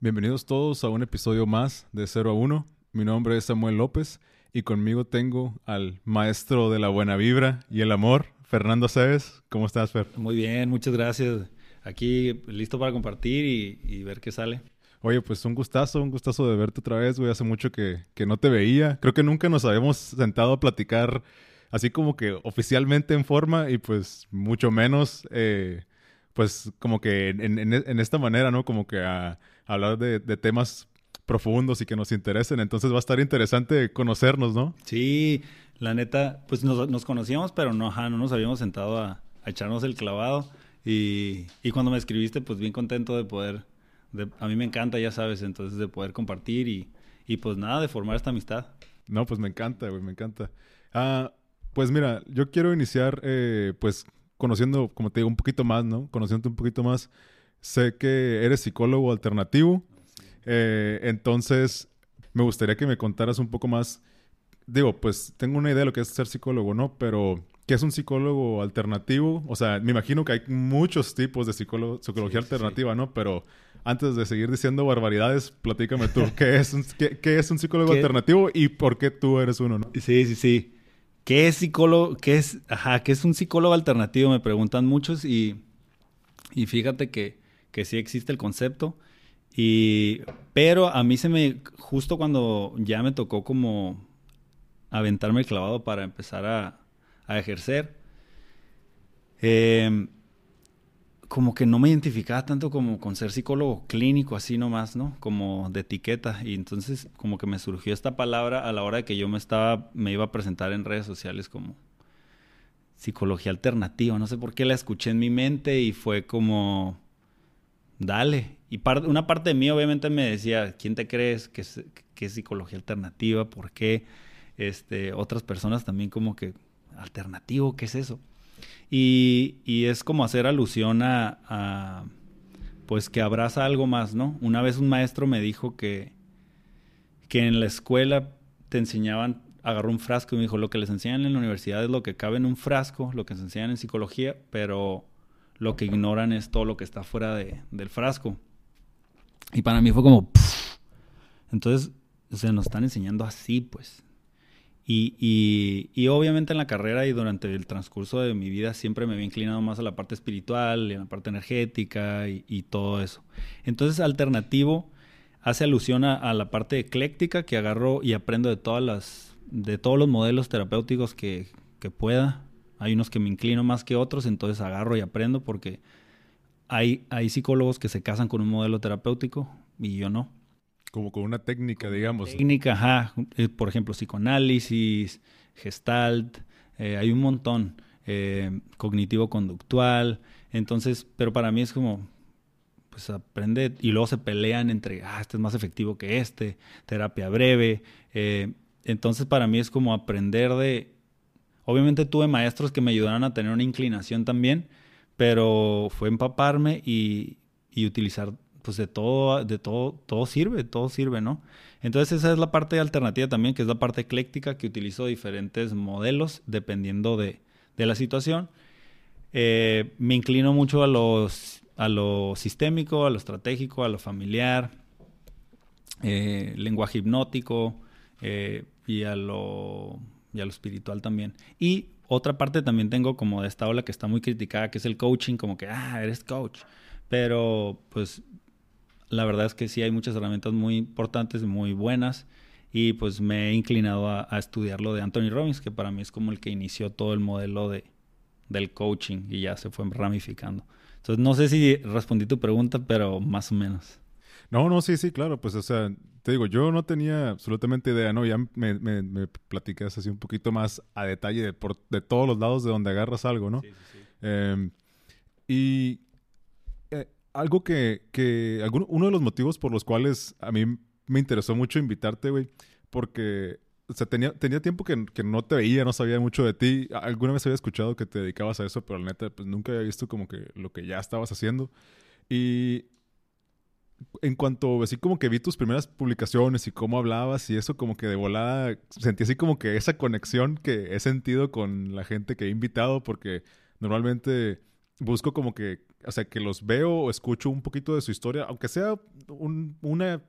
Bienvenidos todos a un episodio más de 0 a 1. Mi nombre es Samuel López y conmigo tengo al maestro de la buena vibra y el amor, Fernando Cés. ¿Cómo estás, Fer? Muy bien, muchas gracias. Aquí listo para compartir y, ver qué sale. Oye, pues un gustazo, un gustazo de verte otra vez, güey. Hace mucho que, que no te veía. Creo que nunca nos habíamos sentado a platicar así como que oficialmente en forma y pues mucho menos, eh, pues como que en, en, esta manera, ¿no? Como que a hablar de, temas profundos y que nos interesen. Entonces va a estar interesante conocernos, ¿no? Sí, la neta, pues nos, conocíamos, pero no, no nos habíamos sentado a, echarnos el clavado. Y, cuando me escribiste, pues bien contento de poder, a mí me encanta, ya sabes, entonces de poder compartir y, y pues nada, de formar esta amistad. No, pues me encanta, güey, me encanta. Ah, pues mira, yo quiero iniciar, eh, pues conociendo, como te digo, un poquito más, ¿no? Conociendo un poquito más Sé que eres psicólogo alternativo. Eh, entonces, me gustaría que me contaras un poco más. Digo, pues tengo una idea de lo que es ser psicólogo, ¿no? Pero, ¿qué es un psicólogo alternativo? O sea, me imagino que hay muchos tipos de psicología alternativa, ¿no? Pero antes de seguir diciendo barbaridades, platícame tú, ¿qué es un, qué, es un psicólogo alternativo y por qué tú eres uno, ¿no? Sí, sí, sí. ¿Qué es psicólogo? ¿Qué es, ajá, qué es un psicólogo alternativo? Me preguntan muchos y, y fíjate que que sí existe el concepto. Y, pero a mí se me, justo cuando ya me tocó como aventarme el clavado para empezar a, ejercer, em, como que no me identificaba tanto como con ser psicólogo clínico, así nomás, ¿no? Como de etiqueta. Y entonces como que me surgió esta palabra a la hora de que yo me estaba, me iba a presentar en redes sociales como psicología alternativa. No sé por qué la escuché en mi mente y fue como dale. Y una parte de mí obviamente me decía, ¿quién te crees? ¿Qué es, es psicología alternativa? ¿Por qué? Este, otras personas también como que, alternativo, ¿qué es eso? Y, es como hacer alusión a, pues que abraza algo más, ¿no? Una vez un maestro me dijo que, que en la escuela te enseñaban, agarró un frasco y me dijo, lo que les enseñan en la universidad es lo que cabe en un frasco, lo que se enseñan en psicología, pero lo que ignoran es todo lo que está fuera de, del frasco. Y para mí fue como... Entonces, se nos están enseñando así, pues. Y, y, obviamente en la carrera y durante el transcurso de mi vida siempre me había inclinado más a la parte espiritual y a la parte energética y, todo eso. Entonces, alternativo hace alusión a, la parte ecléctica que agarro y aprendo de todas las, de todos los modelos terapéuticos que, que pueda hay unos que me inclino más que otros, entonces agarro y aprendo porque hay, hay psicólogos que se casan con un modelo terapéutico y yo no. Como con una técnica, digamos. Técnica, ajá. Eh, por ejemplo, psicoanálisis, gestalt, eh, hay un montón. Eh, cognitivo-conductual. Entonces, pero para mí es como, pues aprende y luego se pelean entre, ah, este es más efectivo que este, terapia breve. entonces, para mí es como aprender de Obviamente tuve maestros que me ayudaron a tener una inclinación también, pero fue empaparme y, utilizar, pues de todo, de todo, todo sirve, todo sirve, ¿no? Entonces esa es la parte alternativa también, que es la parte ecléctica, que utilizo diferentes modelos dependiendo de, la situación. Eh, me inclino mucho a, los, a lo sistémico, a lo estratégico, a lo familiar, eh, lenguaje hipnótico eh, y a lo y a lo espiritual también. Y otra parte también tengo como de esta ola que está muy criticada, que es el coaching, como que, ah, eres coach. Pero pues la verdad es que sí hay muchas herramientas muy importantes, muy buenas. Y pues me he inclinado a, estudiar lo de Anthony Robbins, que para mí es como el que inició todo el modelo de, del coaching y ya se fue ramificando. Entonces no sé si respondí tu pregunta, pero más o menos. No, no, sí, sí, claro, pues o sea, te digo, yo no tenía absolutamente idea, ¿no? Ya me, me, me platicas así un poquito más a detalle de, por, de todos los lados de donde agarras algo, ¿no? Sí, sí, sí. Em, y algo que, que uno de los motivos por los cuales a mí me interesó mucho invitarte, güey, porque o sea, tenía, tenía tiempo que, que, no te veía, no sabía mucho de ti. Alguna vez había escuchado que te dedicabas a eso, pero la neta, pues nunca había visto como que lo que ya estabas haciendo. Y en cuanto así como que vi tus primeras publicaciones y cómo hablabas y eso como que de volada sentí así como que esa conexión que he sentido con la gente que he invitado porque normalmente busco como que o sea, que los veo o escucho un poquito de su historia, aunque sea una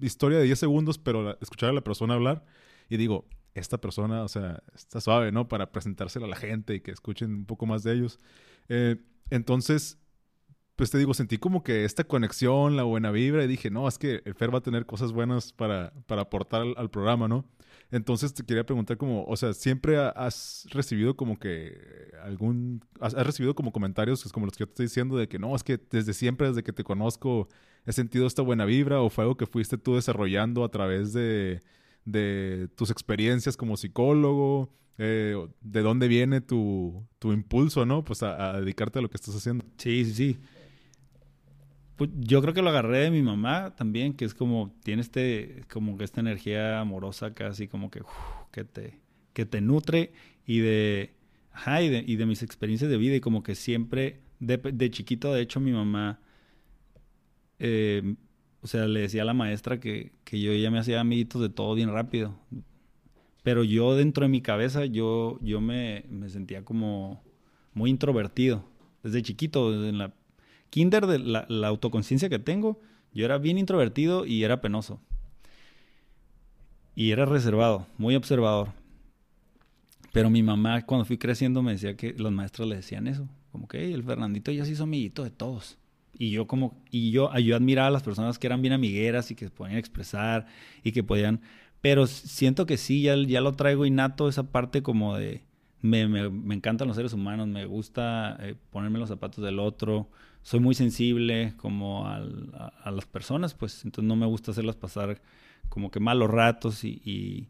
historia de 10 segundos, pero escuchar a la persona hablar y digo, esta persona, o sea, está suave, ¿no? Para presentársela a la gente y que escuchen un poco más de ellos. Eh, entonces, pues te digo, sentí como que esta conexión, la buena vibra, y dije, no, es que el Fer va a tener cosas buenas para, para aportar al, programa, ¿no? Entonces te quería preguntar como, o sea, ¿siempre has recibido como que algún, has, recibido como comentarios como los que yo te estoy diciendo de que no, es que desde siempre, desde que te conozco, he sentido esta buena vibra o fue algo que fuiste tú desarrollando a través de, de tus experiencias como psicólogo? Eh, ¿De dónde viene tu, tu impulso, no? Pues a, dedicarte a lo que estás haciendo. Sí, sí, sí. Pues yo creo que lo agarré de mi mamá también, que es como, tiene este, como que esta energía amorosa casi como que, que, te, que te nutre y de, ajá, y de, y de mis experiencias de vida y como que siempre, de, de chiquito, de hecho, mi mamá, eh, o sea, le decía a la maestra que, que yo ya me hacía amiguitos de todo bien rápido. Pero yo dentro de mi cabeza, yo, yo me, me sentía como muy introvertido. Desde chiquito, desde la kinder de la, autoconciencia que tengo, yo era bien introvertido y era penoso. Y era reservado, muy observador. Pero mi mamá, cuando fui creciendo, me decía que los maestros le decían eso. Como que el Fernandito ya se hizo amiguito de todos. Y yo como, y yo, yo admiraba a las personas que eran bien amigueras y que se podían expresar y que podían, pero siento que sí, ya, ya lo traigo innato, esa parte como de, me, me, me encantan los seres humanos, me gusta eh, ponerme los zapatos del otro, soy muy sensible como a, las personas, pues entonces no me gusta hacerlas pasar como que malos ratos y, y,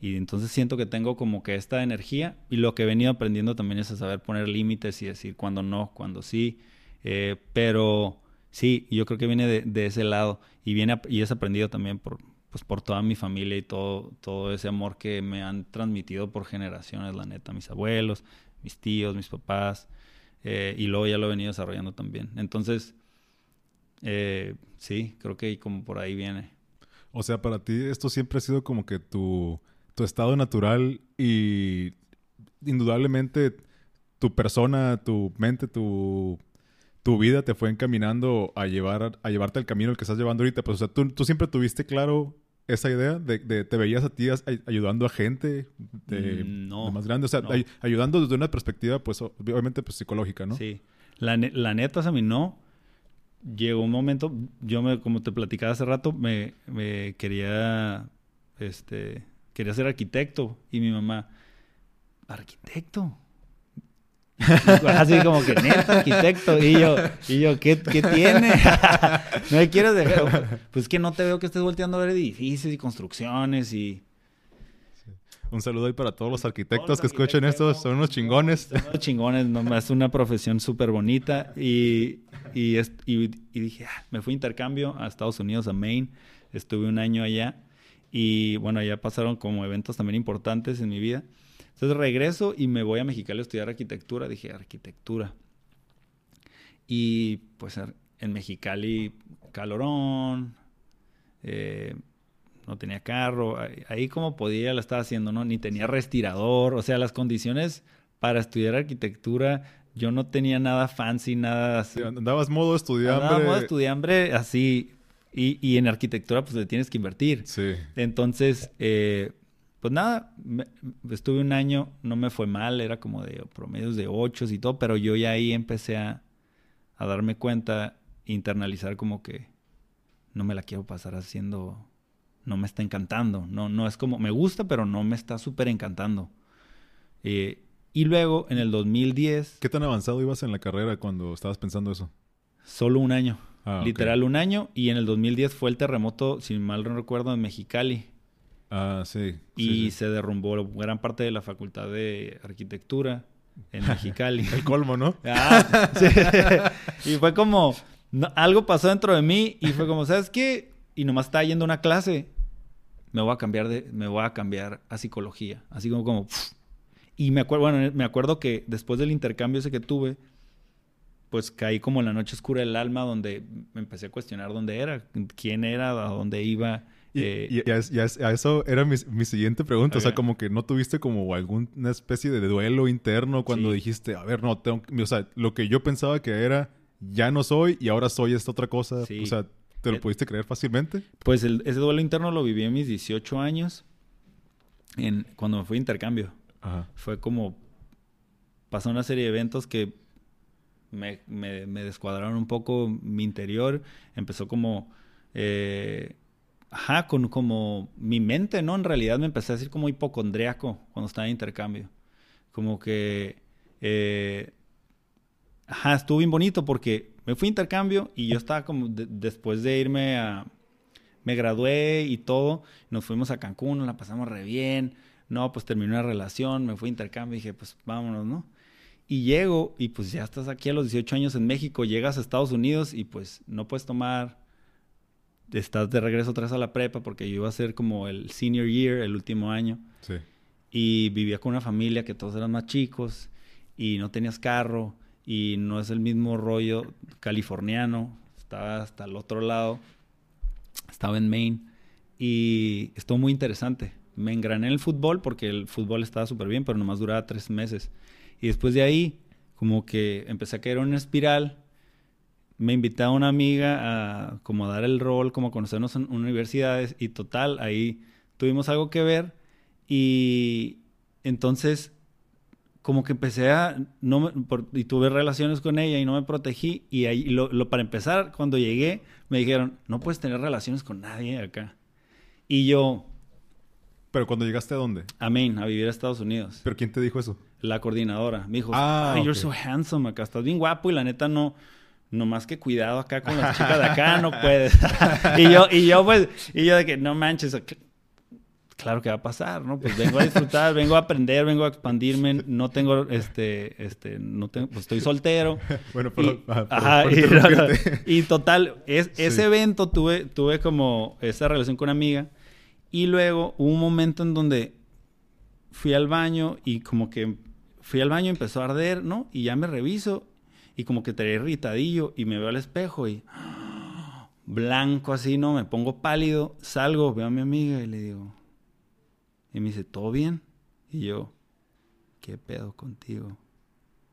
entonces siento que tengo como que esta energía y lo que he venido aprendiendo también es a saber poner límites y decir cuando no, cuando sí, eh, pero sí, yo creo que viene de, de, ese lado y viene y es aprendido también por, pues por toda mi familia y todo, todo ese amor que me han transmitido por generaciones, la neta, mis abuelos, mis tíos, mis papás. Eh, y luego ya lo he venido desarrollando también. Entonces, eh, sí, creo que como por ahí viene. O sea, para ti esto siempre ha sido como que tu, tu estado natural y indudablemente tu persona, tu mente, tu, tu vida te fue encaminando a, llevar, a llevarte al camino el que estás llevando ahorita. Pues, o sea, tú, tú siempre tuviste claro esa idea de, de, te veías a ti ayudando a gente de, mm, más grande, o sea, ayudando desde una perspectiva, pues obviamente pues psicológica, ¿no? Sí. La, la neta, a mí no. Llegó un momento, yo me, como te platicaba hace rato, me, me quería, este, quería ser arquitecto y mi mamá, arquitecto, Así como que neta, arquitecto. Y yo, y yo ¿qué, qué tiene? no me quieres dejar. Pues que no te veo que estés volteando a ver edificios y construcciones y. Un saludo ahí para todos los arquitectos que escuchen esto. Son unos chingones. Son unos chingones. No, es una profesión súper bonita. Y, y, y, dije, ah, me fui a intercambio a Estados Unidos, a Maine. Estuve un año allá. Y bueno, allá pasaron como eventos también importantes en mi vida. Entonces regreso y me voy a Mexicali a estudiar arquitectura. Dije, arquitectura. Y pues en Mexicali, calorón, eh, no tenía carro, ahí como podía la estaba haciendo, ¿no? Ni tenía respirador, o sea, las condiciones para estudiar arquitectura, yo no tenía nada fancy, nada así. andabas modo estudiambre. Andaba modo estudiambre así, y, y, en arquitectura pues le tienes que invertir. Sí. Entonces, eh, pues nada, estuve un año, no me fue mal, era como de promedios de ocho y todo, pero yo ya ahí empecé a, darme cuenta, internalizar como que no me la quiero pasar haciendo, no me está encantando, no, no es como, me gusta, pero no me está súper encantando. Eh, y luego, en el 2010... ¿Qué tan avanzado ibas en la carrera cuando estabas pensando eso? Solo un año, ah, literal un año, y en el 2010 fue el terremoto, si mal no recuerdo, en Mexicali. Ah, sí. Y se derrumbó gran parte de la facultad de arquitectura en Mexicali. El colmo, ¿no? Ah, sí. y fue como, algo pasó dentro de mí y fue como, ¿sabes qué? Y nomás estaba yendo a una clase, me voy a cambiar de, me voy a cambiar a psicología. Así como, como, y me acuerdo, bueno, me acuerdo que después del intercambio ese que tuve, pues caí como en la noche oscura del alma donde me empecé a cuestionar dónde era, quién era, a dónde iba y, eh, a, eso era mi, siguiente pregunta. O sea, como que no tuviste como alguna especie de duelo interno cuando dijiste, a ver, no, tengo, o sea, lo que yo pensaba que era ya no soy y ahora soy esta otra cosa. O sea, ¿te lo eh, pudiste creer fácilmente? Pues ese duelo interno lo viví en mis 18 años, en, cuando me fui a intercambio. Fue como, pasó una serie de eventos que me, me, me descuadraron un poco mi interior. Empezó como... Eh, ajá, con como mi mente, ¿no? En realidad me empecé a decir como hipocondriaco cuando estaba en intercambio. Como que, eh, ajá, estuvo bien bonito porque me fui a intercambio y yo estaba como, después de irme a, me gradué y todo, nos fuimos a Cancún, la pasamos re bien. No, pues terminé una relación, me fui a intercambio y dije, pues vámonos, ¿no? Y llego y pues ya estás aquí a los 18 años en México, llegas a Estados Unidos y pues no puedes tomar estás de regreso vez a la prepa porque yo iba a ser como el senior year, el último año. Sí. Y vivía con una familia que todos eran más chicos y no tenías carro y no es el mismo rollo californiano. Estaba hasta el otro lado. Estaba en Maine y estuvo muy interesante. Me engrané en el fútbol porque el fútbol estaba súper bien, pero nomás duraba tres meses. Y después de ahí, como que empecé a caer en una espiral me invitaba una amiga a como dar el rol, como a conocernos en universidades y total, ahí tuvimos algo que ver y entonces como que empecé a, no y tuve relaciones con ella y no me protegí y ahí, lo, lo, para empezar, cuando llegué, me dijeron, no puedes tener relaciones con nadie acá. Y yo... ¿Pero cuando llegaste a dónde? A Maine, a vivir a Estados Unidos. ¿Pero quién te dijo eso? La coordinadora. Me dijo, ah, you're so handsome acá, estás bien guapo y la neta no no más que cuidado acá con las chicas de acá, no puedes. y yo, y yo pues, y yo de que no manches, claro que va a pasar, ¿no? Pues vengo a disfrutar, vengo a aprender, vengo a expandirme, no tengo, este, este, no tengo, pues estoy soltero. Bueno, pero, y, ah, ajá, y, total, es, ese evento tuve, tuve como esa relación con una amiga y luego hubo un momento en donde fui al baño y como que fui al baño, empezó a arder, ¿no? Y ya me reviso y como que te irritadillo y me veo al espejo y blanco así, ¿no? Me pongo pálido, salgo, veo a mi amiga y le digo, y me dice, ¿todo bien? Y yo, ¿qué pedo contigo?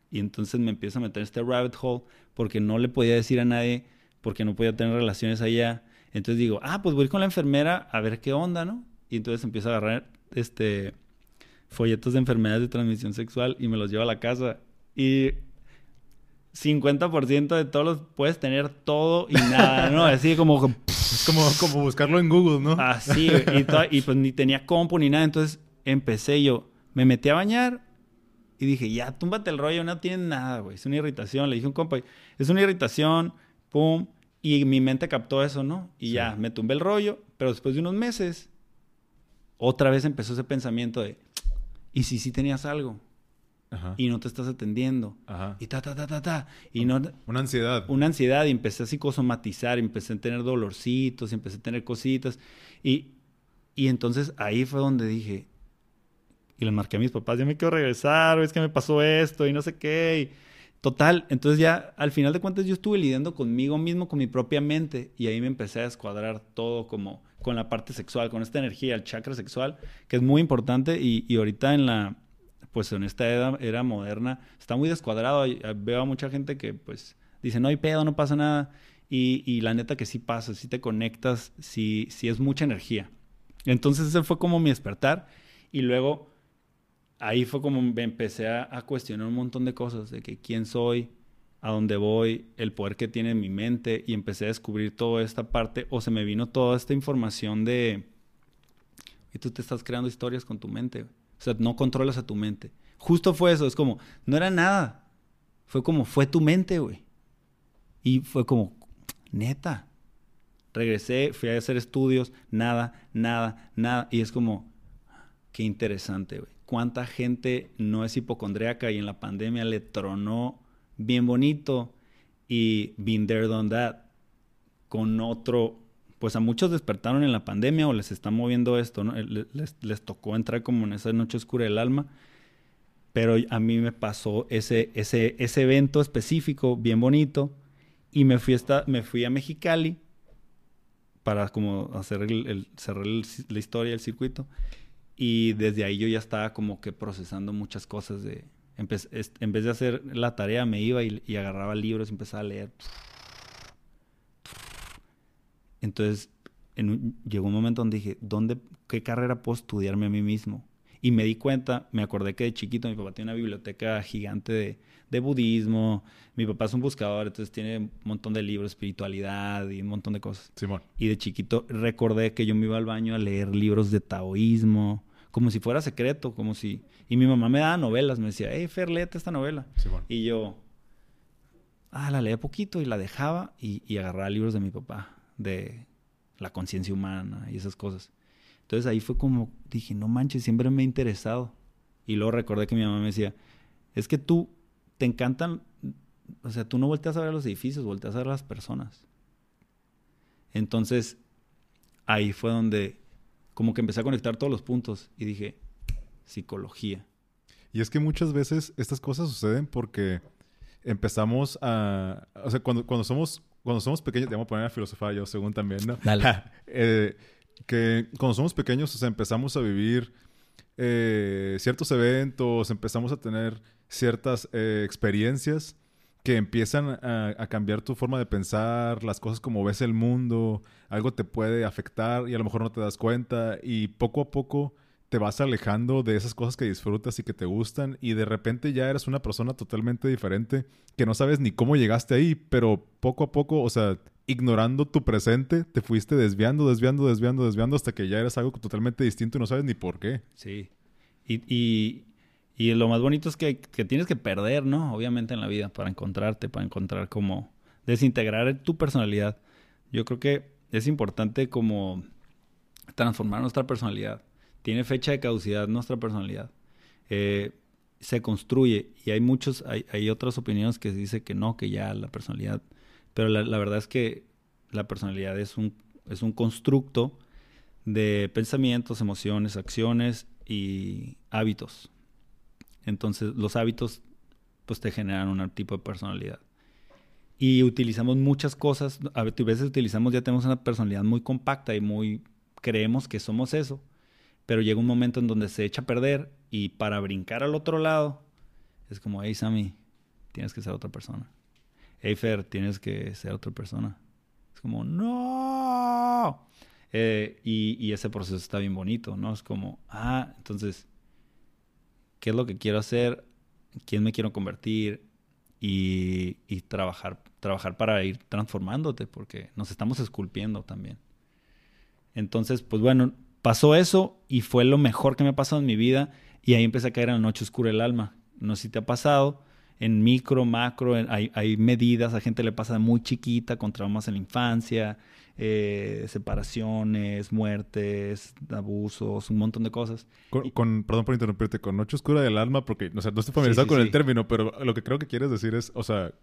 Y entonces me empiezo a meter en este rabbit hole porque no le podía decir a nadie, porque no podía tener relaciones allá. Entonces digo, ah, pues voy con la enfermera a ver qué onda, ¿no? Y entonces empiezo a agarrar este folletos de enfermedades de transmisión sexual y me los llevo a la casa. Y 50% de todos los puedes tener todo y nada, ¿no? Así como... Es como, como buscarlo en Google, ¿no? Así, y, y pues ni tenía compu ni nada. Entonces empecé yo, me metí a bañar y dije, ya, túmbate el rollo, no tiene nada, güey. Es una irritación. Le dije a un compa, es una irritación, pum. Y mi mente captó eso, ¿no? Y ya, me tumbé el rollo. Pero después de unos meses, otra vez empezó ese pensamiento de, ¿y si sí tenías algo? Y no te estás atendiendo. Y ta, ta, ta, ta, ta. Y no, una ansiedad. Una ansiedad y empecé a psicosomatizar, empecé a tener dolorcitos, empecé a tener cositas. Y, y entonces ahí fue donde dije, y le marqué a mis papás, ya me quiero regresar, es que me pasó esto y no sé qué. total, entonces ya al final de cuentas yo estuve lidiando conmigo mismo, con mi propia mente, y ahí me empecé a descuadrar todo como con la parte sexual, con esta energía, el chakra sexual, que es muy importante y, y ahorita en la, pues en esta era, moderna está muy descuadrado. Veo a mucha gente que pues dice, no hay pedo, no pasa nada. Y, la neta que sí pasa, sí te conectas, sí, es mucha energía. Entonces ese fue como mi despertar. Y luego ahí fue como me empecé a, a, cuestionar un montón de cosas, de que quién soy, a dónde voy, el poder que tiene en mi mente. Y empecé a descubrir toda esta parte, o se me vino toda esta información de... Y tú te estás creando historias con tu mente. O sea, no controlas a tu mente. Justo fue eso, es como, no era nada. Fue como, fue tu mente, güey. Y fue como, neta. Regresé, fui a hacer estudios, nada, nada, nada. Y es como, qué interesante, güey. Cuánta gente no es hipocondríaca y en la pandemia le tronó bien bonito y been there, done that con otro pues a muchos despertaron en la pandemia o les está moviendo esto, ¿no? Les, les, tocó entrar como en esa noche oscura del alma. Pero a mí me pasó ese, ese, ese evento específico, bien bonito, y me fui, me fui a Mexicali para como hacer cerrar la historia, el circuito. Y desde ahí yo ya estaba como que procesando muchas cosas de, en vez de hacer la tarea, me iba y, agarraba libros y empezaba a leer. Entonces, llegó un momento donde dije, ¿dónde, ¿qué carrera puedo estudiarme a mí mismo? Y me di cuenta, me acordé que de chiquito mi papá tiene una biblioteca gigante de, de budismo. Mi papá es un buscador, entonces tiene un montón de libros, espiritualidad y un montón de cosas. Simón. Y de chiquito recordé que yo me iba al baño a leer libros de taoísmo, como si fuera secreto, como si... Y mi mamá me daba novelas, me decía, hey, Fer, léete esta novela. Y yo, ah, la leía poquito y la dejaba y, y agarraba libros de mi papá, de la conciencia humana y esas cosas. Entonces ahí fue como, dije, no manches, siempre me ha interesado. Y luego recordé que mi mamá me decía, es que tú te encantan, o sea, tú no volteas a ver los edificios, volteas a ver las personas. Entonces, ahí fue donde como que empecé a conectar todos los puntos y dije, psicología. Y es que muchas veces estas cosas suceden porque empezamos a, o sea, cuando, cuando somos cuando somos pequeños, te voy a poner a filosofar yo según también, ¿no? Dale. Eh, que cuando somos pequeños, o sea, empezamos a vivir eh, ciertos eventos, empezamos a tener ciertas eh, experiencias que empiezan a, cambiar tu forma de pensar, las cosas como ves el mundo, algo te puede afectar y a lo mejor no te das cuenta y poco a poco te vas alejando de esas cosas que disfrutas y que te gustan y de repente ya eres una persona totalmente diferente que no sabes ni cómo llegaste ahí, pero poco a poco, o sea, ignorando tu presente, te fuiste desviando, desviando, desviando, desviando hasta que ya eres algo totalmente distinto y no sabes ni por qué. Sí. Y, y, lo más bonito es que, que, tienes que perder, ¿no? Obviamente en la vida para encontrarte, para encontrar cómo desintegrar tu personalidad. Yo creo que es importante como transformar nuestra personalidad. Tiene fecha de caducidad nuestra personalidad. Eh, se construye y hay muchos, hay, hay otras opiniones que dice que no, que ya la personalidad pero la, verdad es que la personalidad es un, es un constructo de pensamientos, emociones, acciones y hábitos. Entonces los hábitos pues te generan un tipo de personalidad. Y utilizamos muchas cosas, a veces utilizamos, ya tenemos una personalidad muy compacta y muy, creemos que somos eso, pero llega un momento en donde se echa a perder y para brincar al otro lado es como, hey Sammy, tienes que ser otra persona hey Fer, tienes que ser otra persona. Es como, no. Eh, y, ese proceso está bien bonito, ¿no? Es como, ah, entonces, ¿qué es lo que quiero hacer? ¿Quién me quiero convertir? Y, y trabajar, trabajar para ir transformándote, porque nos estamos esculpiendo también. Entonces, pues bueno, pasó eso y fue lo mejor que me ha pasado en mi vida. Y ahí empecé a caer en la noche oscura el alma. No sé si te ha pasado en micro, macro, hay, hay, medidas, a gente le pasa de muy chiquita con traumas en la infancia, eh, separaciones, muertes, abusos, un montón de cosas. Con, perdón por interrumpirte, con Noche Oscura del Alma, porque o sea, no estoy familiarizado con el término, pero lo que creo que quieres decir es, o sea,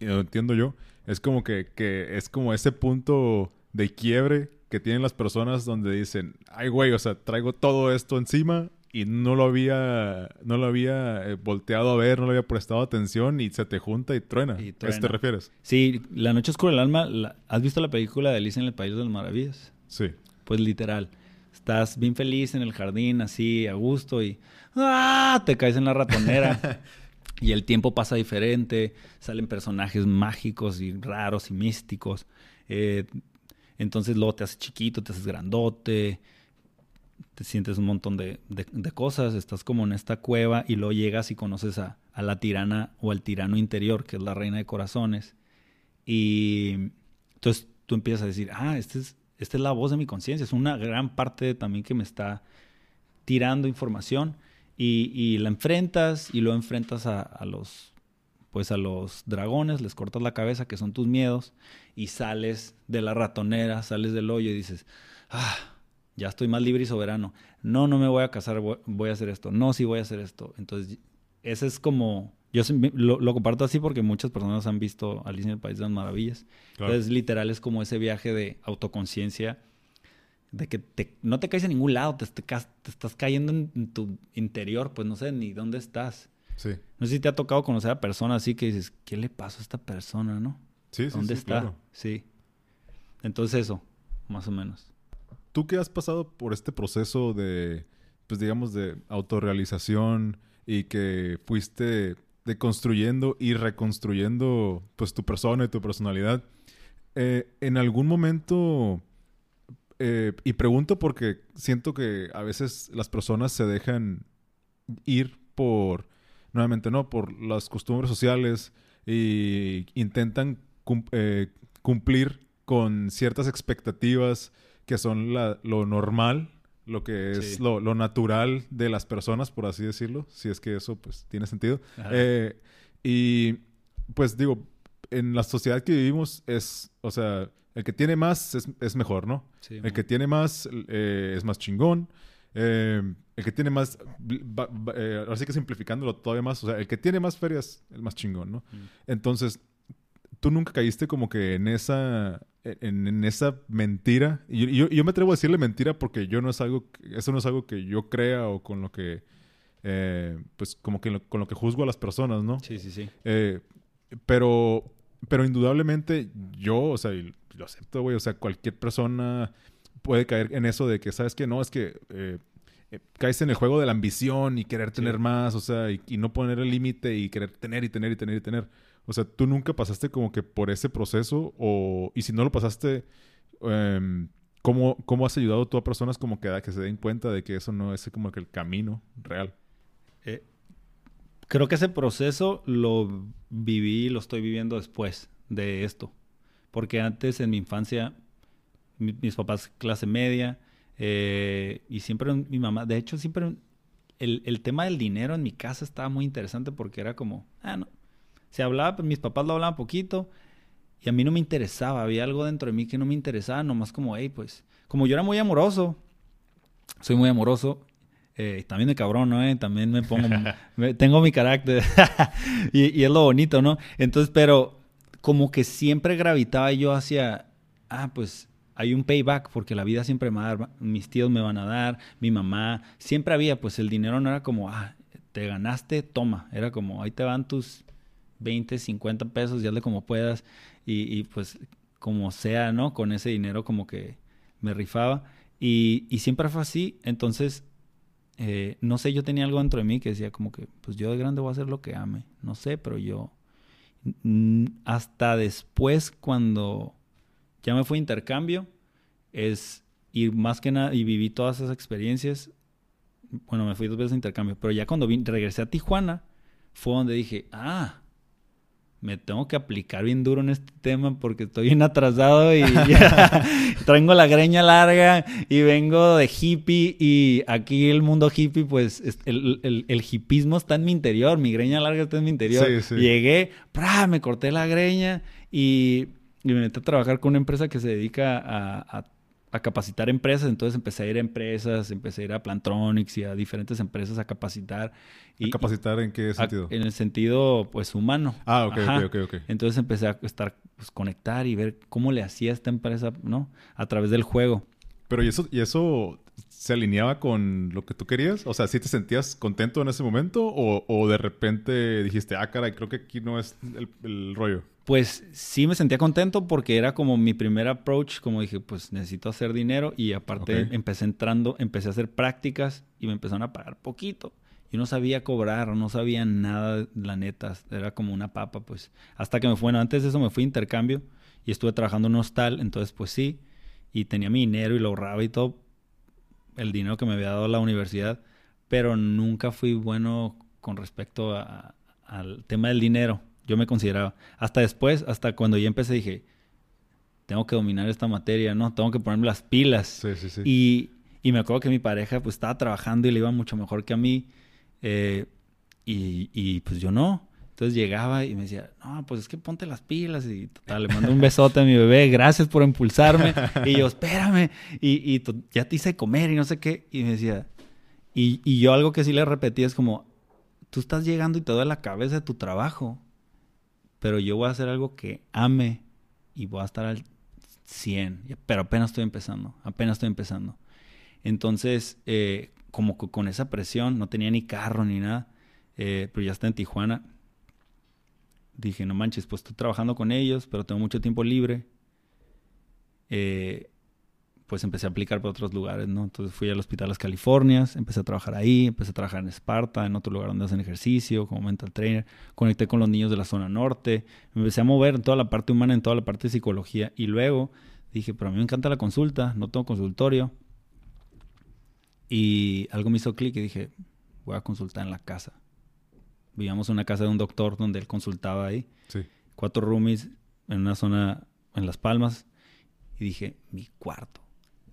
lo entiendo yo, es como que, que es como ese punto de quiebre que tienen las personas donde dicen, ay güey, o sea, traigo todo esto encima y no lo había, no lo había eh, volteado a ver, no le había prestado atención y se te junta y truena. ¿A eso te refieres? Sí, La Noche Oscura del Alma, ¿has visto la película de Alicia en el País de las Maravillas? Sí. Pues literal. Estás bien feliz en el jardín, así, a gusto y ¡ah! te caes en la ratonera. y el tiempo pasa diferente, salen personajes mágicos y raros y místicos. Eh, entonces luego te haces chiquito, te haces grandote, te sientes un montón de, cosas, estás como en esta cueva y luego llegas y conoces a, la tirana o al tirano interior, que es la reina de corazones. Y entonces tú empiezas a decir, ah, este es, esta es la voz de mi conciencia, es una gran parte también que me está tirando información y, la enfrentas y luego enfrentas a, a, los pues a los dragones, les cortas la cabeza, que son tus miedos, y sales de la ratonera, sales del hoyo y dices, ah, ya estoy más libre y soberano. No, no me voy a casar, voy, a hacer esto. No, sí voy a hacer esto. Entonces, ese es como... Yo lo, comparto así porque muchas personas han visto Alicia en el País de las Maravillas. Entonces, literal, es como ese viaje de autoconciencia, de que no te caes en ningún lado, te, estás cayendo en, tu interior, pues no sé ni dónde estás. Sí. No sé si te ha tocado conocer a personas así que dices, ¿qué le pasó a esta persona, no? Sí, ¿Dónde sí, está? Sí. Entonces eso, más o menos. Tú que has pasado por este proceso de, pues digamos, de autorrealización y que fuiste deconstruyendo y reconstruyendo pues tu persona y tu personalidad. Eh, en algún momento, eh, y pregunto porque siento que a veces las personas se dejan ir por, nuevamente no, por las costumbres sociales y intentan eh, cumplir con ciertas expectativas que son lo normal, lo que es lo, natural de las personas, por así decirlo, si es que eso pues tiene sentido. Eh, y pues digo, en la sociedad que vivimos es, o sea, el que tiene más es, mejor, ¿no? el que tiene más eh, es más chingón. Eh, el que tiene más, ahora sí que simplificándolo todavía más, o sea, el que tiene más ferias es el más chingón, ¿no? Mm. Entonces, tú nunca caíste como que en esa, en, esa mentira. Y yo, yo, me atrevo a decirle mentira porque yo no es algo, eso no es algo que yo crea o con lo que, eh, pues como que con lo que juzgo a las personas, ¿no? Sí, sí, sí. Eh, pero, pero indudablemente yo, o sea, lo acepto, güey, o sea, cualquier persona puede caer en eso de que, ¿sabes qué? No, es que... Eh, caes en el juego de la ambición y querer tener más, o sea, y, y no poner el límite y querer tener y tener y tener y tener. O sea, tú nunca pasaste como que por ese proceso o, y si no lo pasaste, em, ¿cómo, ¿cómo, has ayudado tú a personas como que, que se den cuenta de que eso no es como que el camino real? Eh, creo que ese proceso lo viví y lo estoy viviendo después de esto. Porque antes en mi infancia, mis papás clase media eh, y siempre mi mamá, de hecho siempre el, el, tema del dinero en mi casa estaba muy interesante porque era como, ah, no, se hablaba, pues mis papás lo hablaban poquito y a mí no me interesaba. Había algo dentro de mí que no me interesaba, nomás como, hey, pues, como yo era muy amoroso, soy muy amoroso, eh, también de cabrón, ¿no? Eh? También me pongo, tengo mi carácter y, es lo bonito, ¿no? Entonces, pero como que siempre gravitaba yo hacia, ah, pues hay un payback porque la vida siempre me va a dar, mis tíos me van a dar, mi mamá, siempre había, pues el dinero no era como, ah, te ganaste, toma, era como, ahí te van tus 20, 50 pesos, ya de como puedas. Y, pues como sea, ¿no? Con ese dinero como que me rifaba. Y, siempre fue así. Entonces, eh, no sé, yo tenía algo dentro de mí que decía como que, pues yo de grande voy a hacer lo que ame. No sé, pero yo... Hasta después, cuando ya me fui a intercambio, es ir más que nada y viví todas esas experiencias. Bueno, me fui dos veces a intercambio, pero ya cuando regresé a Tijuana, fue donde dije, ah, me tengo que aplicar bien duro en este tema porque estoy bien atrasado y traigo la greña larga y vengo de hippie y aquí el mundo hippie, pues el, el, el hipismo está en mi interior, mi greña larga está en mi interior. Llegué, me corté la greña y, me metí a trabajar con una empresa que se dedica a, a a capacitar empresas, entonces empecé a ir a empresas, empecé a ir a Plantronics y a diferentes empresas a capacitar. Y, ¿A capacitar en qué sentido? en el sentido, pues, humano. Ah, ok, ok, ok, ok. Entonces empecé a estar, pues, conectar y ver cómo le hacía esta empresa, ¿no? A través del juego. Pero ¿y eso, y eso se alineaba con lo que tú querías? O sea, ¿sí te sentías contento en ese momento? ¿O, o de repente dijiste, ah, caray, creo que aquí no es el, el rollo? Pues sí me sentía contento porque era como mi primer approach, como dije, pues necesito hacer dinero y aparte empecé entrando, empecé a hacer prácticas y me empezaron a pagar poquito. Yo no sabía cobrar, no sabía nada, la neta, era como una papa, pues. Hasta que me fue, bueno, antes de eso me fui a intercambio y estuve trabajando en un hostal, entonces pues sí, y tenía mi dinero y lo ahorraba y todo, el dinero que me había dado la universidad, pero nunca fui bueno con respecto al tema del dinero yo me consideraba. Hasta después, hasta cuando ya empecé, dije, tengo que dominar esta materia, ¿no? Tengo que ponerme las pilas. Sí, sí, sí. Y, y me acuerdo que mi pareja pues estaba trabajando y le iba mucho mejor que a mí. Eh, y, y, pues yo no. Entonces llegaba y me decía, no, pues es que ponte las pilas. Y total, le mando un besote a mi bebé, gracias por impulsarme. y yo, espérame. Y, y ya te hice comer y no sé qué. Y me decía, y, y yo algo que sí le repetí es como, tú estás llegando y te doy la cabeza de tu trabajo pero yo voy a hacer algo que ame y voy a estar al 100, pero apenas estoy empezando, apenas estoy empezando. Entonces, eh, como con esa presión, no tenía ni carro ni nada, eh, pero ya está en Tijuana. Dije, no manches, pues estoy trabajando con ellos, pero tengo mucho tiempo libre. Eh, pues empecé a aplicar para otros lugares, ¿no? Entonces fui al Hospital Las Californias, empecé a trabajar ahí, empecé a trabajar en Esparta, en otro lugar donde hacen ejercicio, como mental trainer, conecté con los niños de la zona norte, me empecé a mover en toda la parte humana, en toda la parte de psicología, y luego dije, pero a mí me encanta la consulta, no tengo consultorio, y algo me hizo clic y dije, voy a consultar en la casa. Vivíamos en una casa de un doctor donde él consultaba ahí, Sí. cuatro roomies en una zona en Las Palmas, y dije, mi cuarto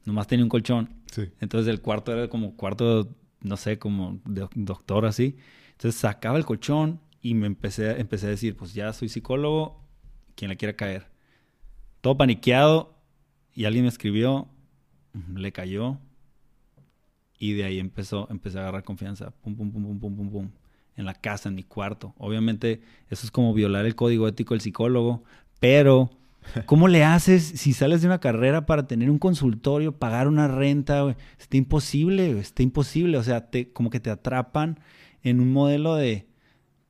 nomás tenía un colchón. Sí. Entonces el cuarto era como cuarto, no sé, como de doctor así. Entonces sacaba el colchón y me empecé, empecé a decir, pues ya soy psicólogo, quien le quiera caer. Todo paniqueado y alguien me escribió, le cayó y de ahí empezó, empecé a agarrar confianza. Pum, pum, pum, pum, pum, pum, pum. En la casa, en mi cuarto. Obviamente eso es como violar el código ético del psicólogo, pero ¿Cómo le haces si sales de una carrera para tener un consultorio, pagar una renta? Está imposible, güey, está imposible. O sea, te, como que te atrapan en un modelo de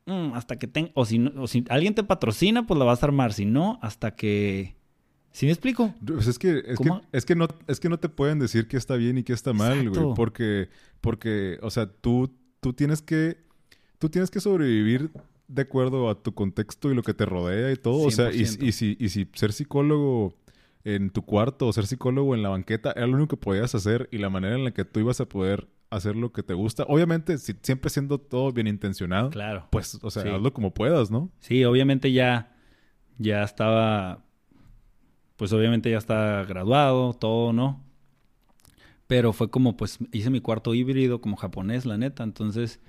mm, hasta que tenga. O si, no, o si alguien te patrocina, pues la vas a armar. Si no, hasta que. ¿Sí me explico? Pues es que, es que, es que, no, es que no te pueden decir qué está bien y qué está mal, Exacto. güey. Porque, porque, o sea, tú, tú tienes que. Tú tienes que sobrevivir de acuerdo a tu contexto y lo que te rodea y todo. 100%. O sea, y, y, si, y si ser psicólogo en tu cuarto o ser psicólogo en la banqueta era lo único que podías hacer y la manera en la que tú ibas a poder hacer lo que te gusta. Obviamente, si, siempre siendo todo bien intencionado. Claro. Pues, o sea, sí. hazlo como puedas, ¿no? Sí, obviamente ya, ya estaba, pues obviamente ya está graduado, todo, ¿no? Pero fue como, pues, hice mi cuarto híbrido como japonés, la neta. Entonces,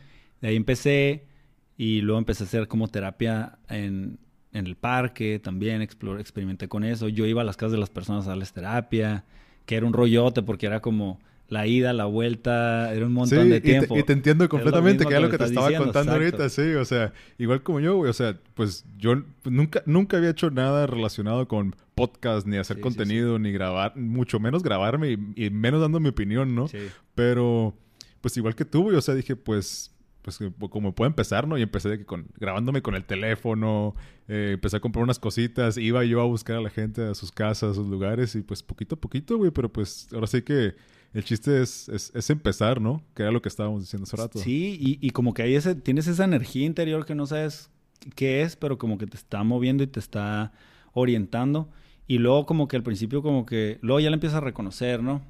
de ahí empecé y luego empecé a hacer como terapia en, en el parque, también explore, experimenté con eso. Yo iba a las casas de las personas a darles terapia, que era un rollote porque era como la ida, la vuelta, era un montón sí, de tiempo. Y te, y te entiendo completamente, que es lo que te estaba diciendo, contando exacto. ahorita, sí, o sea, igual como yo, güey, o sea, pues yo nunca, nunca había hecho nada relacionado con podcast, ni hacer Sí, sí, contenido, ni grabar, mucho menos grabarme y, y menos dando mi opinión, ¿no? Sí. Pero, pues igual que tú, güey, o sea, dije, pues, pues como puedo empezar, ¿no? Y empecé de que con, grabándome con el teléfono, eh, empecé a comprar unas cositas, iba yo a buscar a la gente a sus casas, a sus lugares, y pues poquito a poquito, güey, pero pues ahora sí que el chiste es, es, empezar, ¿no? Que era lo que estábamos diciendo hace rato. Sí, y, y como que ahí ese, tienes esa energía interior que no sabes qué es, pero como que te está moviendo y te está orientando. Y luego como que al principio como que, luego ya la empiezas a reconocer, ¿no?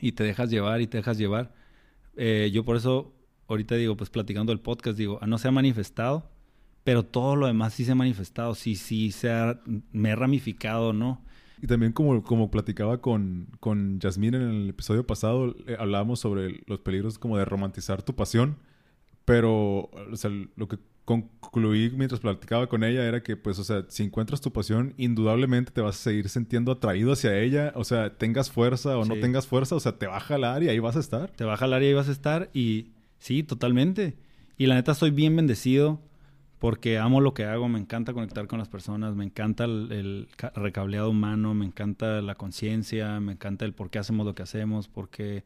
Y te dejas llevar y te dejas llevar. Eh, yo por eso ahorita digo, pues platicando el podcast, digo, no se ha manifestado, pero todo lo demás sí se ha manifestado, sí, sí, se ha, me he ramificado, ¿no? Y también como, como platicaba con, con Yasmín en el episodio pasado, eh, hablábamos sobre los peligros como de romantizar tu pasión, pero o sea, lo que concluí mientras platicaba con ella era que, pues, o sea, si encuentras tu pasión, indudablemente te vas a seguir sintiendo atraído hacia ella, o sea, tengas fuerza o sí. no tengas fuerza, o sea, te va a jalar y ahí vas a estar. Te va a jalar y ahí vas a estar y sí, totalmente. Y la neta estoy bien bendecido porque amo lo que hago, me encanta conectar con las personas, me encanta el, recableado humano, me encanta la conciencia, me encanta el por qué hacemos lo que hacemos, porque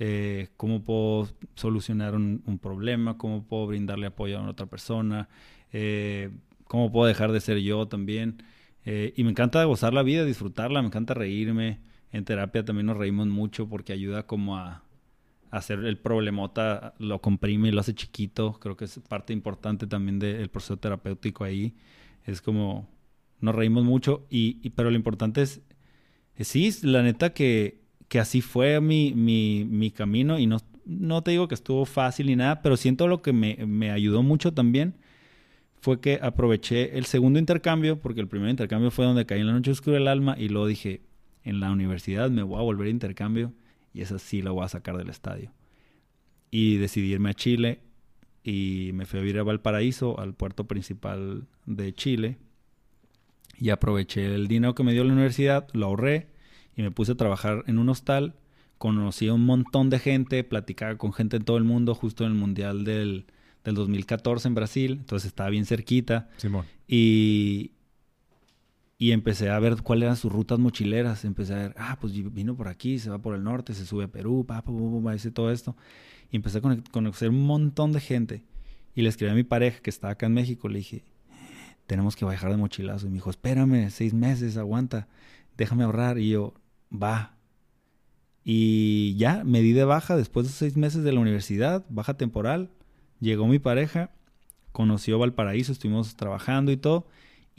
eh, cómo puedo solucionar un, un, problema, cómo puedo brindarle apoyo a otra persona, eh, cómo puedo dejar de ser yo también. Eh, y me encanta gozar la vida, disfrutarla, me encanta reírme. En terapia también nos reímos mucho porque ayuda como a, hacer el problemota, lo comprime y lo hace chiquito. Creo que es parte importante también del proceso terapéutico ahí. Es como, nos reímos mucho, y, y pero lo importante es, sí, la neta que, que así fue mi, mi, mi camino y no, no te digo que estuvo fácil ni nada, pero siento lo que me, me ayudó mucho también fue que aproveché el segundo intercambio, porque el primer intercambio fue donde caí en la noche oscura del alma y luego dije, en la universidad me voy a volver a intercambio y esa sí la voy a sacar del estadio. Y decidí irme a Chile y me fui a vivir a Valparaíso, al puerto principal de Chile. Y aproveché el dinero que me dio la universidad, lo ahorré y me puse a trabajar en un hostal. Conocí a un montón de gente, platicaba con gente en todo el mundo, justo en el Mundial del, del 2014 en Brasil. Entonces estaba bien cerquita. Simón. Y, y empecé a ver cuáles eran sus rutas mochileras. Empecé a ver, ah, pues vino por aquí, se va por el norte, se sube a Perú, pa, pa, pa, pa, hice todo esto. Y empecé a conocer un montón de gente. Y le escribí a mi pareja que estaba acá en México, le dije, tenemos que bajar de mochilazo. Y me dijo, espérame, seis meses, aguanta, déjame ahorrar. Y yo, va. Y ya, me di de baja después de seis meses de la universidad, baja temporal. Llegó mi pareja, conoció Valparaíso, estuvimos trabajando y todo.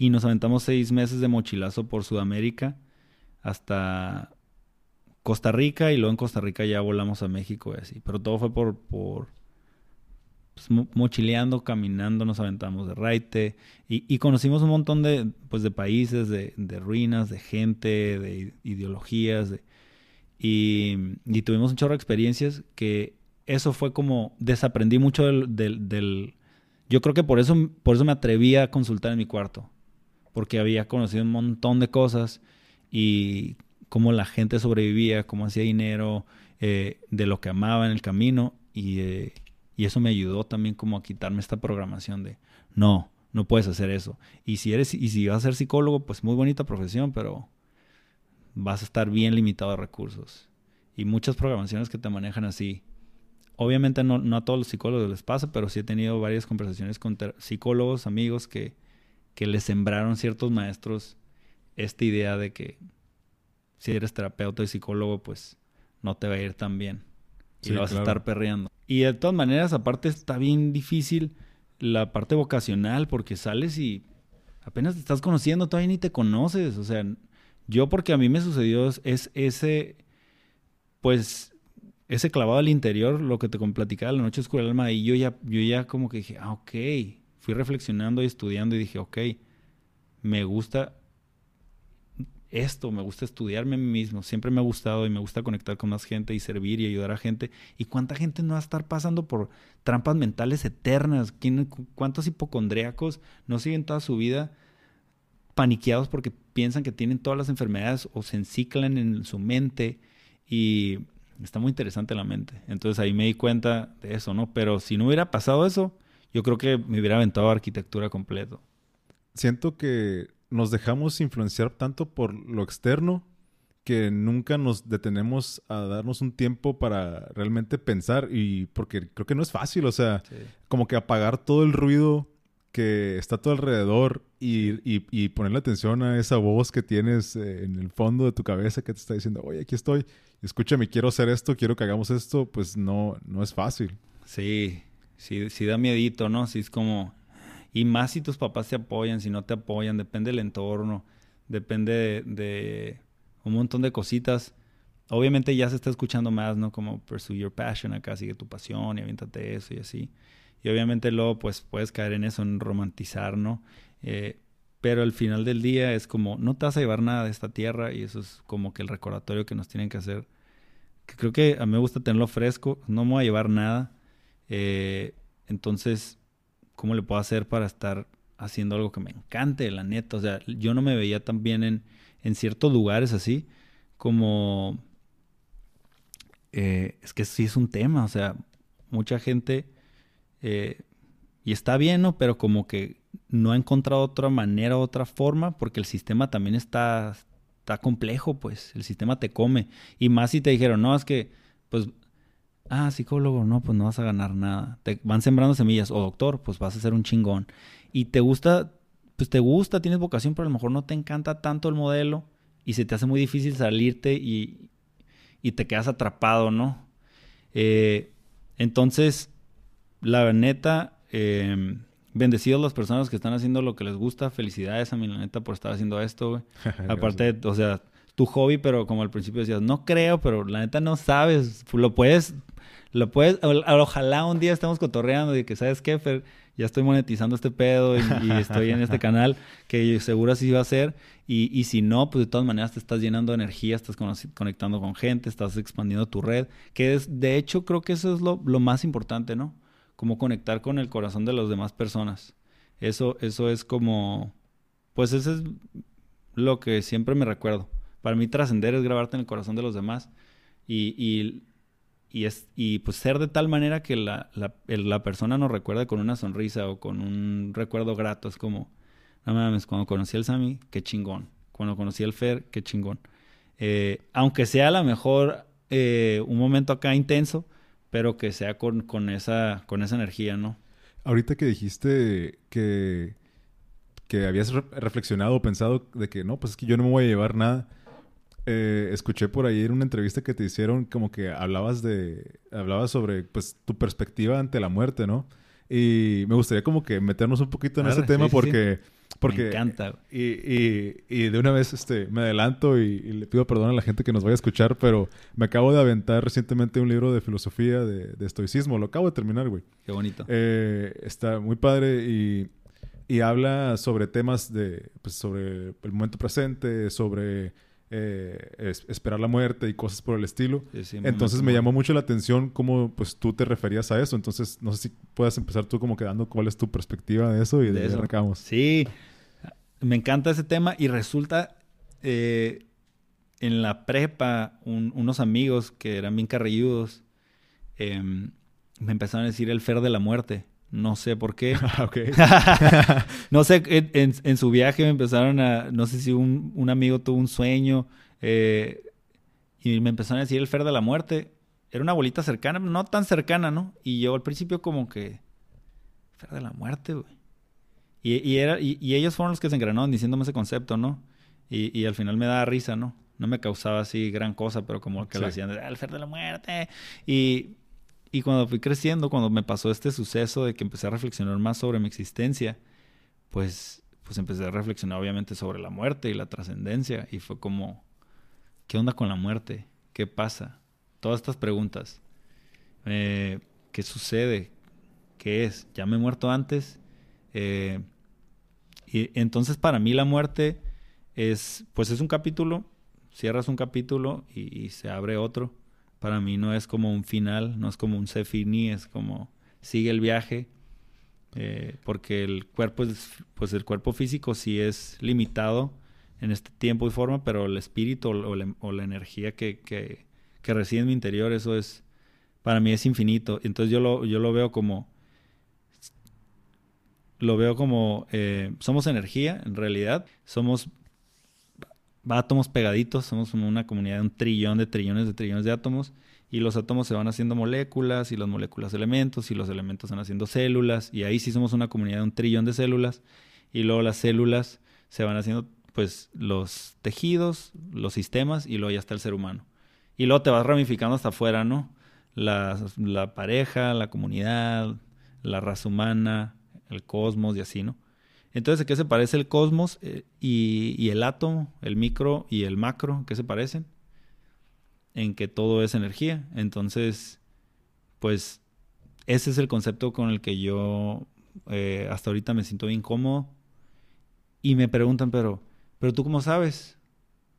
Y nos aventamos seis meses de mochilazo por Sudamérica hasta Costa Rica y luego en Costa Rica ya volamos a México y así. Pero todo fue por, por pues, mochileando, caminando, nos aventamos de raite y, conocimos un montón de, pues, de países, de, ruinas, de gente, de ideologías. y, y, tuvimos un chorro de experiencias que eso fue como desaprendí mucho del, del, del, yo creo que por eso por eso me atreví a consultar en mi cuarto porque había conocido un montón de cosas y cómo la gente sobrevivía, cómo hacía dinero, eh, de lo que amaba en el camino y, eh, y, eso me ayudó también como a quitarme esta programación de no, no puedes hacer eso. Y si eres y si vas a ser psicólogo, pues muy bonita profesión, pero vas a estar bien limitado de recursos. Y muchas programaciones que te manejan así. Obviamente no, no a todos los psicólogos les pasa, pero sí he tenido varias conversaciones con psicólogos, amigos que, que les sembraron ciertos maestros esta idea de que si eres terapeuta y psicólogo, pues no te va a ir tan bien. Y lo vas a estar perreando. Y de todas maneras, aparte está bien difícil la parte vocacional porque sales y apenas te estás conociendo, todavía ni te conoces. O sea, yo porque a mí me sucedió es ese, pues, ese clavado al interior, lo que te platicaba la noche oscura del alma, y yo ya, yo ya como que dije, ah, ok. Fui reflexionando y estudiando y dije, ok, me gusta esto, me gusta estudiarme a mí mismo, siempre me ha gustado y me gusta conectar con más gente y servir y ayudar a gente. ¿Y cuánta gente no va a estar pasando por trampas mentales eternas? ¿Cuántos hipocondríacos no siguen toda su vida paniqueados porque piensan que tienen todas las enfermedades o se enciclan en su mente? Y está muy interesante la mente. Entonces ahí me di cuenta de eso, ¿no? Pero si no hubiera pasado eso, yo creo que me hubiera aventado arquitectura completo. Siento que nos dejamos influenciar tanto por lo externo que nunca nos detenemos a darnos un tiempo para realmente pensar y porque creo que no es fácil, o sea, como que apagar todo el ruido que está a tu alrededor y, y, ponerle atención a esa voz que tienes eh, en el fondo de tu cabeza que te está diciendo, oye, aquí estoy, escúchame, quiero hacer esto, quiero que hagamos esto, pues no, no es fácil. Sí, sí, sí da miedito, ¿no? Sí es como, y más si tus papás te apoyan, si no te apoyan, depende del entorno, depende de, un montón de cositas. Obviamente ya se está escuchando más, ¿no? Como pursue your passion acá, sigue tu pasión y aviéntate eso y así. Y obviamente luego pues puedes caer en eso, en romantizar, ¿no? Eh, pero al final del día es como, no te vas a llevar nada de esta tierra y eso es como que el recordatorio que nos tienen que hacer. Que creo que a mí me gusta tenerlo fresco, no me voy a llevar nada. Eh, entonces, ¿cómo le puedo hacer para estar haciendo algo que me encante, la neta? O sea, yo no me veía tan bien en, en ciertos lugares así, como... Eh, es que sí es un tema, o sea, mucha gente... Eh, y está bien, ¿no? Pero como que no ha encontrado otra manera, otra forma, porque el sistema también está, está complejo, pues el sistema te come. Y más si te dijeron, no, es que, pues ah, psicólogo, no, pues no vas a ganar nada. Te van sembrando semillas. O doctor, pues vas a ser un chingón. Y te gusta, pues te gusta, tienes vocación, pero a lo mejor no te encanta tanto el modelo y se te hace muy difícil salirte y, y te quedas atrapado, ¿no? Eh, entonces, la neta, eh, bendecidos las personas que están haciendo lo que les gusta. Felicidades a mi la neta por estar haciendo esto, güey. Aparte, o sea, tu hobby, pero como al principio decías, no creo, pero la neta no sabes. Lo puedes lo puedes, ojalá un día estemos cotorreando y que, ¿sabes qué, Fer? Ya estoy monetizando este pedo y, estoy en este canal, que seguro así va a ser. Y, y, si no, pues de todas maneras te estás llenando de energía, estás conectando con gente, estás expandiendo tu red, que es, de hecho, creo que eso es lo, lo más importante, ¿no? Como conectar con el corazón de las demás personas. Eso, eso es como, pues eso es lo que siempre me recuerdo. Para mí trascender es grabarte en el corazón de los demás. Y, y y, es, y pues ser de tal manera que la, la, la, persona nos recuerde con una sonrisa o con un recuerdo grato. Es como, no mames, cuando conocí al Sammy, qué chingón. Cuando conocí al Fer, qué chingón. Eh, aunque sea a lo mejor eh, un momento acá intenso, pero que sea con, con, esa, con esa energía, ¿no? Ahorita que dijiste que, que habías reflexionado o pensado de que no, pues es que yo no me voy a llevar nada eh, escuché por ahí en una entrevista que te hicieron como que hablabas de, hablabas sobre pues tu perspectiva ante la muerte, ¿no? Y me gustaría como que meternos un poquito en ese tema porque... Porque, me encanta. Y, y, y, de una vez este, me adelanto y, le pido perdón a la gente que nos vaya a escuchar, pero me acabo de aventar recientemente un libro de filosofía de, de estoicismo. Lo acabo de terminar, güey. Qué bonito. Eh, está muy padre y, y habla sobre temas de, pues, sobre el momento presente, sobre eh, esperar la muerte y cosas por el estilo. Entonces me llamó mucho la atención cómo pues tú te referías a eso. Entonces no sé si puedes empezar tú como quedando cuál es tu perspectiva de eso y de, de eso Sí, me encanta ese tema y resulta eh, en la prepa unos amigos que eran bien carrilludos em, me empezaron a decir el fer de la muerte. No sé por qué. no sé, en, su viaje me empezaron a, no sé si un, amigo tuvo un sueño eh, y me empezaron a decir el Fer de la muerte. Era una bolita cercana, no tan cercana, ¿no? Y yo al principio como que, Fer de la muerte, güey. Y, era, y, ellos fueron los que se engranaron diciéndome ese concepto, ¿no? Y, al final me daba risa, ¿no? No me causaba así gran cosa, pero como que lo hacían, el Fer de la muerte. Y y cuando fui creciendo, cuando me pasó este suceso de que empecé a reflexionar más sobre mi existencia, pues, pues empecé a reflexionar obviamente sobre la muerte y la trascendencia. Y fue como, ¿qué onda con la muerte? ¿Qué pasa? Todas estas preguntas. Eh, ¿Qué sucede? ¿Qué es? ¿Ya me he muerto antes? Eh, y entonces para mí la muerte es, pues es un capítulo, cierras un capítulo y se abre otro para mí no es como un final, no es como un se finí, es como sigue el viaje, eh, porque el cuerpo, es, pues el cuerpo físico sí es limitado en este tiempo y forma, pero el espíritu o, la, energía que, que, reside en mi interior, eso es, para mí es infinito. Entonces yo lo, yo lo veo como, lo veo como, eh, somos energía en realidad, somos átomos pegaditos, somos una comunidad de un trillón de trillones de trillones de átomos, y los átomos se van haciendo moléculas, y las moléculas elementos, y los elementos van haciendo células, y ahí sí somos una comunidad de un trillón de células, y luego las células se van haciendo pues los tejidos, los sistemas, y luego ya está el ser humano. Y luego te vas ramificando hasta afuera, ¿no? La, la pareja, la comunidad, la raza humana, el cosmos y así, ¿no? Entonces, ¿de qué se parece el cosmos eh, y, el átomo, el micro y el macro? ¿Qué se parecen? En que todo es energía. Entonces, pues ese es el concepto con el que yo eh, hasta ahorita me siento bien cómodo. Y me preguntan, pero, pero tú cómo sabes?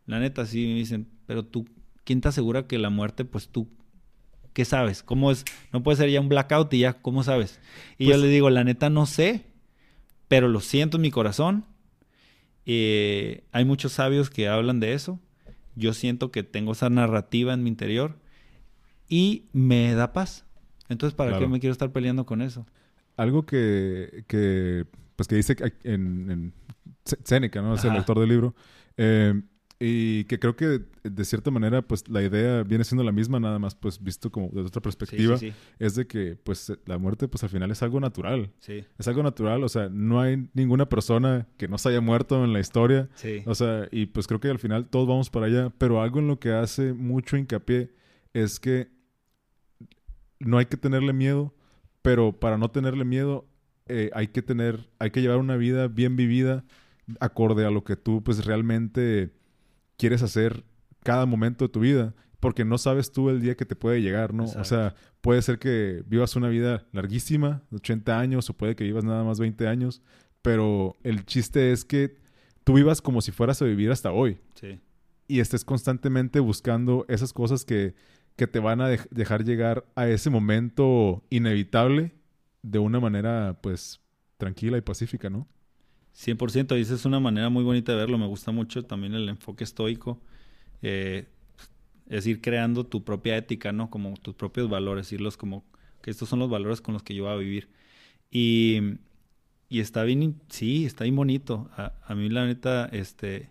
La neta, sí, me dicen, pero tú, ¿quién te asegura que la muerte, pues tú, ¿qué sabes? ¿Cómo es? No puede ser ya un blackout y ya, ¿cómo sabes? Y yo pues le digo, la neta, no sé pero lo siento en mi corazón. Eh, hay muchos sabios que hablan de eso. Yo siento que tengo esa narrativa en mi interior y me da paz. Entonces, ¿para qué me quiero estar peleando con eso? Algo que, que pues que dice en, en Seneca, ¿no? Es el autor del libro. Eh, y que creo que de cierta manera, pues la idea viene siendo la misma, nada más pues visto como desde otra perspectiva. Es de que pues la muerte pues al final es algo natural. Es algo natural, o sea, no hay ninguna persona que no se haya muerto en la historia. O sea, y pues creo que al final todos vamos para allá, pero algo en lo que hace mucho hincapié es que no hay que tenerle miedo, pero para no tenerle miedo eh, hay que tener, hay que llevar una vida bien vivida acorde a lo que tú pues realmente quieres hacer cada momento de tu vida, porque no sabes tú el día que te puede llegar, ¿no? O sea, puede ser que vivas una vida larguísima, 80 años, o puede que vivas nada más 20 años, pero el chiste es que tú vivas como si fueras a vivir hasta hoy. Sí. Y estés constantemente buscando esas cosas que, que te van a dejar llegar a ese momento inevitable de una manera, pues, tranquila y pacífica, ¿no? 100%, y esa es una manera muy bonita de verlo. Me gusta mucho también el enfoque estoico. Eh, es ir creando tu propia ética, ¿no? Como tus propios valores, irlos como que estos son los valores con los que yo voy a vivir. Y, y está bien, sí, está bien bonito. A, mí la neta, este,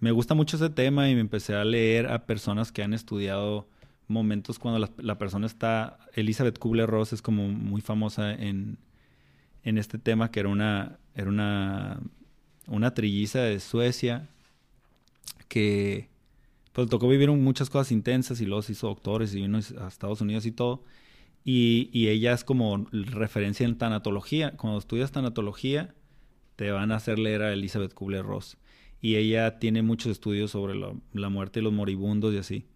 me gusta mucho ese tema y me empecé a leer a personas que han estudiado momentos cuando la, la persona está, Elizabeth Kubler-Ross es como muy famosa en, en este tema, que era una, era una, una trilliza de Suecia que, pues tocó vivir muchas cosas intensas y luego se hizo doctores y vino a Estados Unidos y todo. Y, y ella es como referencia en tanatología. Cuando estudias tanatología, te van a hacer leer a Elizabeth Kubler-Ross. Y ella tiene muchos estudios sobre la, la, muerte de los moribundos y así.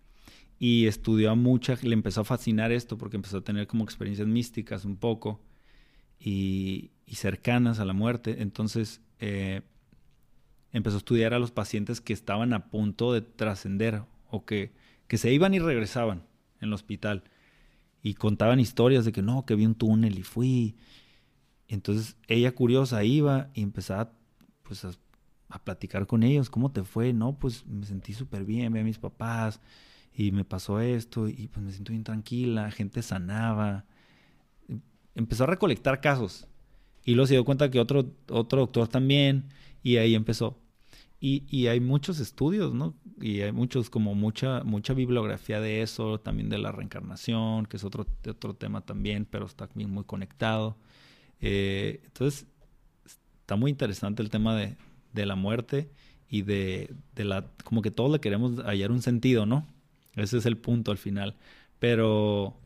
Y estudió a mucha, le empezó a fascinar esto porque empezó a tener como experiencias místicas un poco y, cercanas a la muerte. Entonces eh, empezó a estudiar a los pacientes que estaban a punto de trascender o que, que se iban y regresaban en el hospital. Y contaban historias de que no, que vi un túnel y fui entonces ella curiosa iba y empezaba pues a, platicar con ellos, ¿cómo te fue? No, pues me sentí súper bien, vi a mis papás y me pasó esto y pues me siento bien tranquila, gente sanaba. Empezó a recolectar casos y luego se dio cuenta que otro, otro doctor también y ahí empezó. Y, y, hay muchos estudios, ¿no? Y hay muchos, como mucha, mucha bibliografía de eso, también de la reencarnación, que es otro, otro tema también, pero está también muy conectado. Eh, entonces, está muy interesante el tema de, de la muerte y de, de, la... como que todos le queremos hallar un sentido, ¿no? Ese es el punto al final. Pero...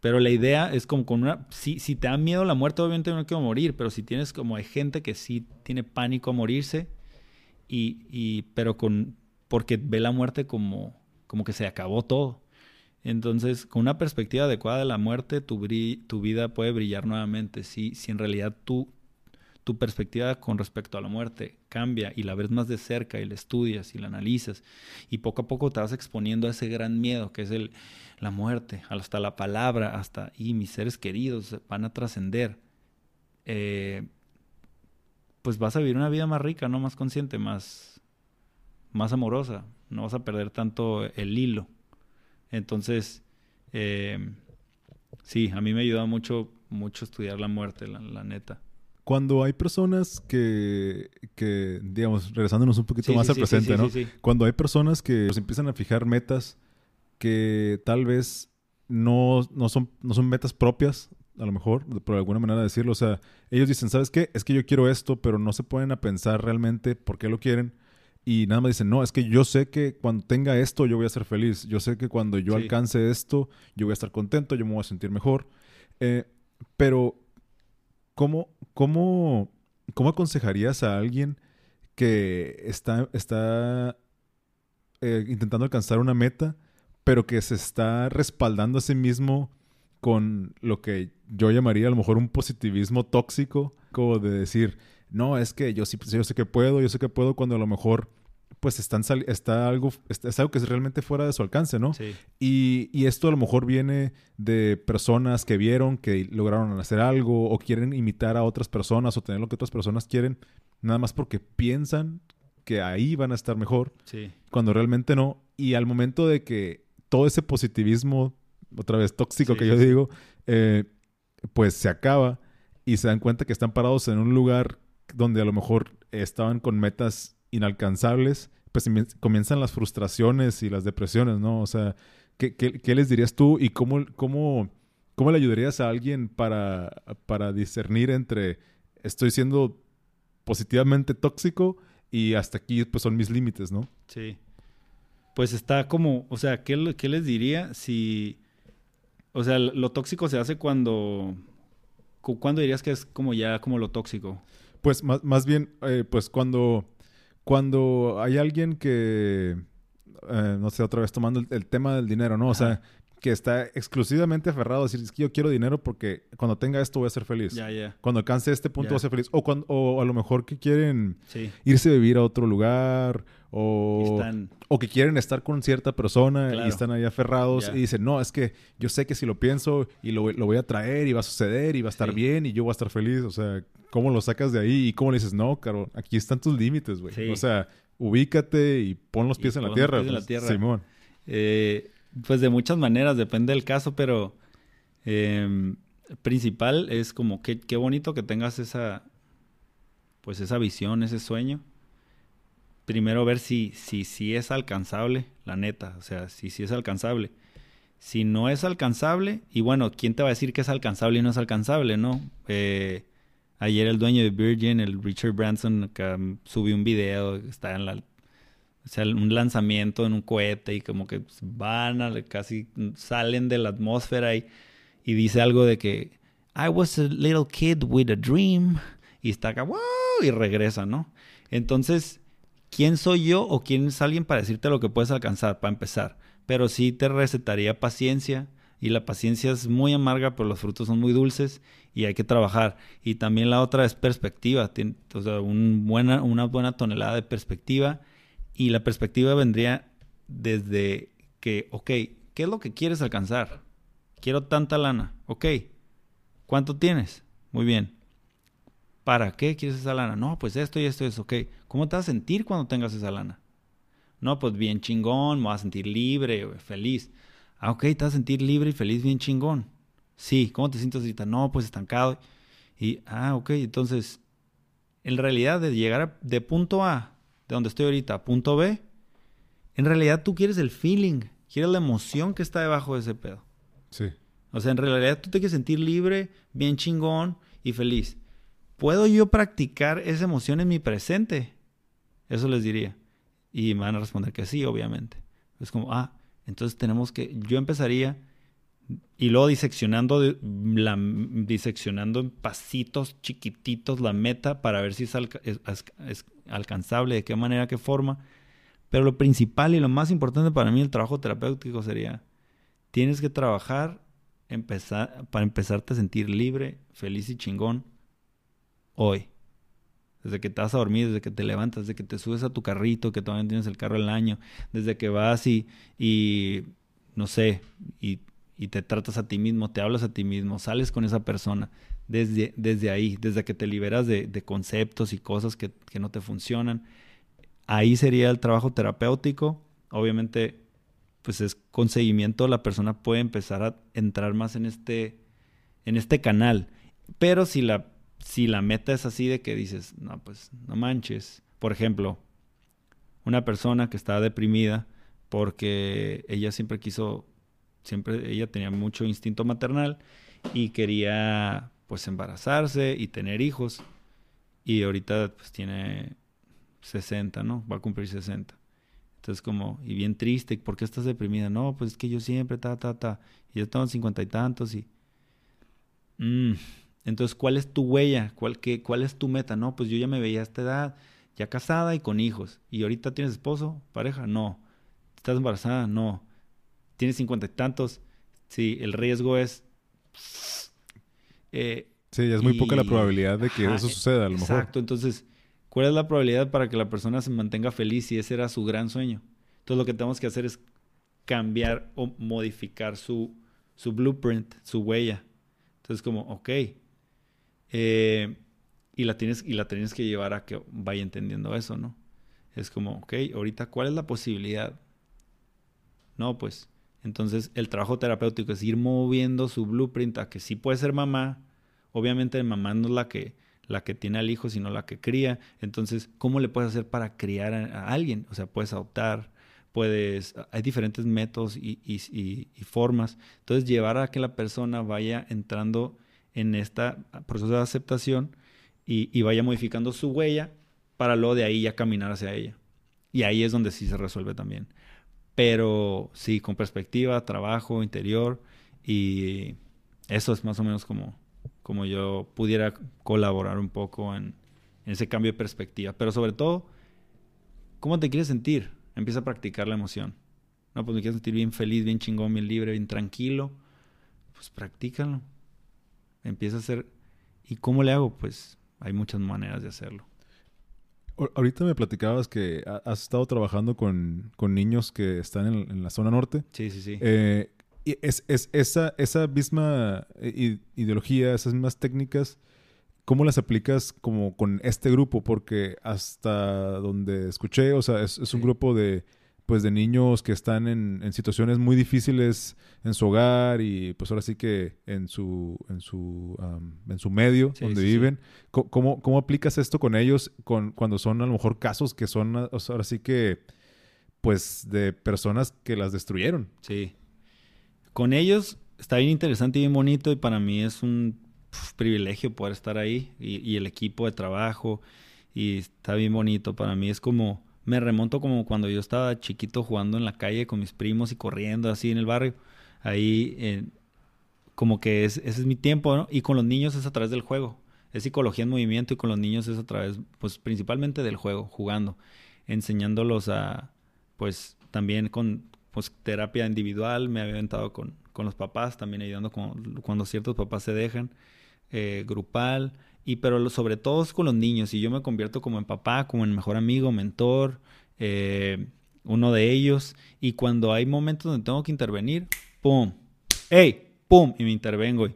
Pero la idea es como con una... Si, si te da miedo la muerte, obviamente no quiero morir, pero si tienes como hay gente que sí tiene pánico a morirse, y, y, pero con... porque ve la muerte como, como que se acabó todo. Entonces, con una perspectiva adecuada de la muerte, tu, tu vida puede brillar nuevamente. Si, si en realidad tu, tu perspectiva con respecto a la muerte cambia y la ves más de cerca y la estudias y la analizas y poco a poco te vas exponiendo a ese gran miedo que es el, la muerte, hasta la palabra, hasta y mis seres queridos van a trascender, eh, pues vas a vivir una vida más rica, no más consciente, más, más amorosa. No vas a perder tanto el hilo. Entonces, eh, sí, a mí me ayuda mucho, mucho estudiar la muerte, la, neta. Cuando hay personas que, que, digamos, regresándonos un poquito más al presente, ¿no? Cuando hay personas que se empiezan a fijar metas que tal vez no, no, son, no son metas propias, a lo mejor, por alguna manera decirlo. O sea, ellos dicen, ¿sabes qué? Es que yo quiero esto, pero no se pueden a pensar realmente por qué lo quieren y nada más dicen, no, es que yo sé que cuando tenga esto yo voy a ser feliz, yo sé que cuando yo alcance esto yo voy a estar contento, yo me voy a sentir mejor. Eh, pero, ¿cómo, cómo, ¿cómo aconsejarías a alguien que está, está eh, intentando alcanzar una meta, pero que se está respaldando a sí mismo con lo que yo llamaría a lo mejor un positivismo tóxico, como de decir, no, es que yo sí, yo sé que puedo, yo sé que puedo cuando a lo mejor pues están está algo, es algo que es realmente fuera de su alcance, ¿no? Sí. Y, y, esto a lo mejor viene de personas que vieron que lograron hacer algo o quieren imitar a otras personas o tener lo que otras personas quieren, nada más porque piensan que ahí van a estar mejor, sí. cuando realmente no. Y al momento de que todo ese positivismo, otra vez tóxico que yo digo, eh, pues se acaba y se dan cuenta que están parados en un lugar donde a lo mejor estaban con metas inalcanzables, pues comienzan las frustraciones y las depresiones, ¿no? O sea, ¿qué, qué, les dirías tú y cómo, cómo, cómo le ayudarías a alguien para, para discernir entre estoy siendo positivamente tóxico y hasta aquí pues son mis límites, ¿no? Sí. Pues está como, o sea, ¿qué, qué les diría si... O sea, lo tóxico se hace cuando... ¿Cuándo dirías que es como ya como lo tóxico? Pues más, más bien, eh, pues cuando, cuando hay alguien que, eh, no sé, otra vez tomando el, tema del dinero, ¿no? O sea, que está exclusivamente aferrado a decir, es que yo quiero dinero porque cuando tenga esto voy a ser feliz. Cuando alcance este punto voy a ser feliz. O, cuando, o a lo mejor que quieren irse a vivir a otro lugar o, o que quieren estar con cierta persona y están ahí aferrados y dicen, no, es que yo sé que si lo pienso y lo, lo voy a traer y va a suceder y va a estar bien y yo voy a estar feliz. O sea, ¿cómo lo sacas de ahí? Y cómo le dices, no, caro, aquí están tus límites, güey. O sea, ubícate y pon los pies, en, la tierra, en la tierra. Simón. Eh, pues de muchas maneras, depende del caso, pero eh, principal es como que qué bonito que tengas esa, pues esa visión, ese sueño. Primero ver si, si, si es alcanzable, la neta, o sea, si, si es alcanzable. Si no es alcanzable, y bueno, ¿quién te va a decir que es alcanzable y no es alcanzable, no? Eh, ayer el dueño de Virgin, el Richard Branson, um, subió un video, está en la o sea, un lanzamiento en un cohete y como que van casi salen de la atmósfera y, y dice algo de que I was a little kid with a dream y está acá, wow, y regresa, ¿no? Entonces, ¿quién soy yo o quién es alguien para decirte lo que puedes alcanzar, para empezar? Pero sí te recetaría paciencia y la paciencia es muy amarga, pero los frutos son muy dulces y hay que trabajar. Y también la otra es perspectiva, o un buena, una buena tonelada de perspectiva y la perspectiva vendría desde que, ok, ¿qué es lo que quieres alcanzar? Quiero tanta lana, ok. ¿Cuánto tienes? Muy bien. ¿Para qué quieres esa lana? No, pues esto y esto es, ok. ¿Cómo te vas a sentir cuando tengas esa lana? No, pues bien chingón, me vas a sentir libre, feliz. Ah, ok, te vas a sentir libre y feliz, bien chingón. Sí, ¿cómo te sientes ahorita? No, pues estancado. Y, ah, ok, entonces, en realidad de llegar de punto A, de donde estoy ahorita, a punto B, en realidad tú quieres el feeling, quieres la emoción que está debajo de ese pedo. Sí. O sea, en realidad tú te quieres sentir libre, bien chingón y feliz. ¿Puedo yo practicar esa emoción en mi presente? Eso les diría. Y me van a responder que sí, obviamente. Es como, ah, entonces tenemos que, yo empezaría y luego diseccionando, la, diseccionando en pasitos chiquititos la meta para ver si es, alcanzable, de qué manera, qué forma. Pero lo principal y lo más importante para mí el trabajo terapéutico sería, tienes que trabajar para empezarte a sentir libre, feliz y chingón hoy. Desde que te vas a dormir, desde que te levantas, desde que te subes a tu carrito, que todavía tienes el carro del año, desde que vas y, y no sé, y, te tratas a ti mismo, te hablas a ti mismo, sales con esa persona, desde, desde ahí, desde que te liberas de, conceptos y cosas que, que, no te funcionan, ahí sería el trabajo terapéutico. Obviamente, pues es con seguimiento, la persona puede empezar a entrar más en este, en este canal. Pero si la si la meta es así de que dices, no, pues no manches. Por ejemplo, una persona que está deprimida porque ella siempre quiso, siempre ella tenía mucho instinto maternal y quería pues embarazarse y tener hijos. Y ahorita pues tiene 60, ¿no? Va a cumplir 60. Entonces como, y bien triste, ¿por qué estás deprimida? No, pues es que yo siempre, ta, ta, ta. Y yo tengo cincuenta y tantos y... Mm, entonces, ¿cuál es tu huella? ¿Cuál, qué, ¿Cuál es tu meta? No, pues yo ya me veía a esta edad, ya casada y con hijos. ¿Y ahorita tienes esposo, pareja? No. ¿Estás embarazada? No. ¿Tienes cincuenta y tantos? Sí, el riesgo es... Eh, sí, es muy poca la probabilidad de que eso suceda, a lo mejor. Exacto, entonces, ¿cuál es la probabilidad para que la persona se mantenga feliz si ese era su gran sueño? Entonces, lo que tenemos que hacer es cambiar o modificar su, su blueprint, su huella. Entonces, como, ok, eh, y, la tienes, y la tienes que llevar a que vaya entendiendo eso, ¿no? Es como, ok, ahorita, ¿cuál es la posibilidad? No, pues, entonces el trabajo terapéutico es ir moviendo su blueprint a que sí puede ser mamá. Obviamente mamá no es la que, la que tiene al hijo, sino la que cría. Entonces, ¿cómo le puedes hacer para criar a, alguien? O sea, puedes adoptar, puedes, hay diferentes métodos y, y, y, formas. Entonces, llevar a que la persona vaya entrando en este proceso de aceptación y, vaya modificando su huella para luego de ahí ya caminar hacia ella. Y ahí es donde sí se resuelve también. Pero sí, con perspectiva, trabajo interior y eso es más o menos como, como yo pudiera colaborar un poco en, ese cambio de perspectiva. Pero sobre todo, ¿cómo te quieres sentir? Empieza a practicar la emoción. No, pues me quiero sentir bien feliz, bien chingón, bien libre, bien tranquilo. Pues practícalo empieza a hacer... ¿Y cómo le hago? Pues hay muchas maneras de hacerlo. Ahorita me platicabas que has estado trabajando con, con niños que están en, la zona norte. Sí, sí, sí. Eh, y es, es, esa, esa misma eh, ideología, esas mismas técnicas, ¿cómo las aplicas como con este grupo? Porque hasta donde escuché, o sea, es, es un grupo de pues de niños que están en, situaciones muy difíciles en su hogar y pues ahora sí que en su en su en su medio donde viven. ¿Cómo, ¿Cómo, aplicas esto con ellos con, cuando son a lo mejor casos que son ahora sí que pues de personas que las destruyeron sí. Con ellos está bien interesante y bien bonito y para mí es un privilegio poder estar ahí y, y el equipo de trabajo y está bien bonito. Para mí es como me remonto como cuando yo estaba chiquito jugando en la calle con mis primos y corriendo así en el barrio. Ahí, eh, como que ese es mi tiempo. Y con los niños es a través del juego. Es psicología en movimiento y con los niños es a través, pues principalmente del juego, jugando, enseñándolos a, pues también con pues, terapia individual, me había aventado con, con los papás, también ayudando con, cuando ciertos papás se dejan, eh, grupal, y pero sobre todo con los niños, y yo me convierto como en papá, como en mejor amigo, mentor, eh, uno de ellos, y cuando hay momentos donde tengo que intervenir, ¡pum! ¡Ey! ¡Pum! Y me intervengo.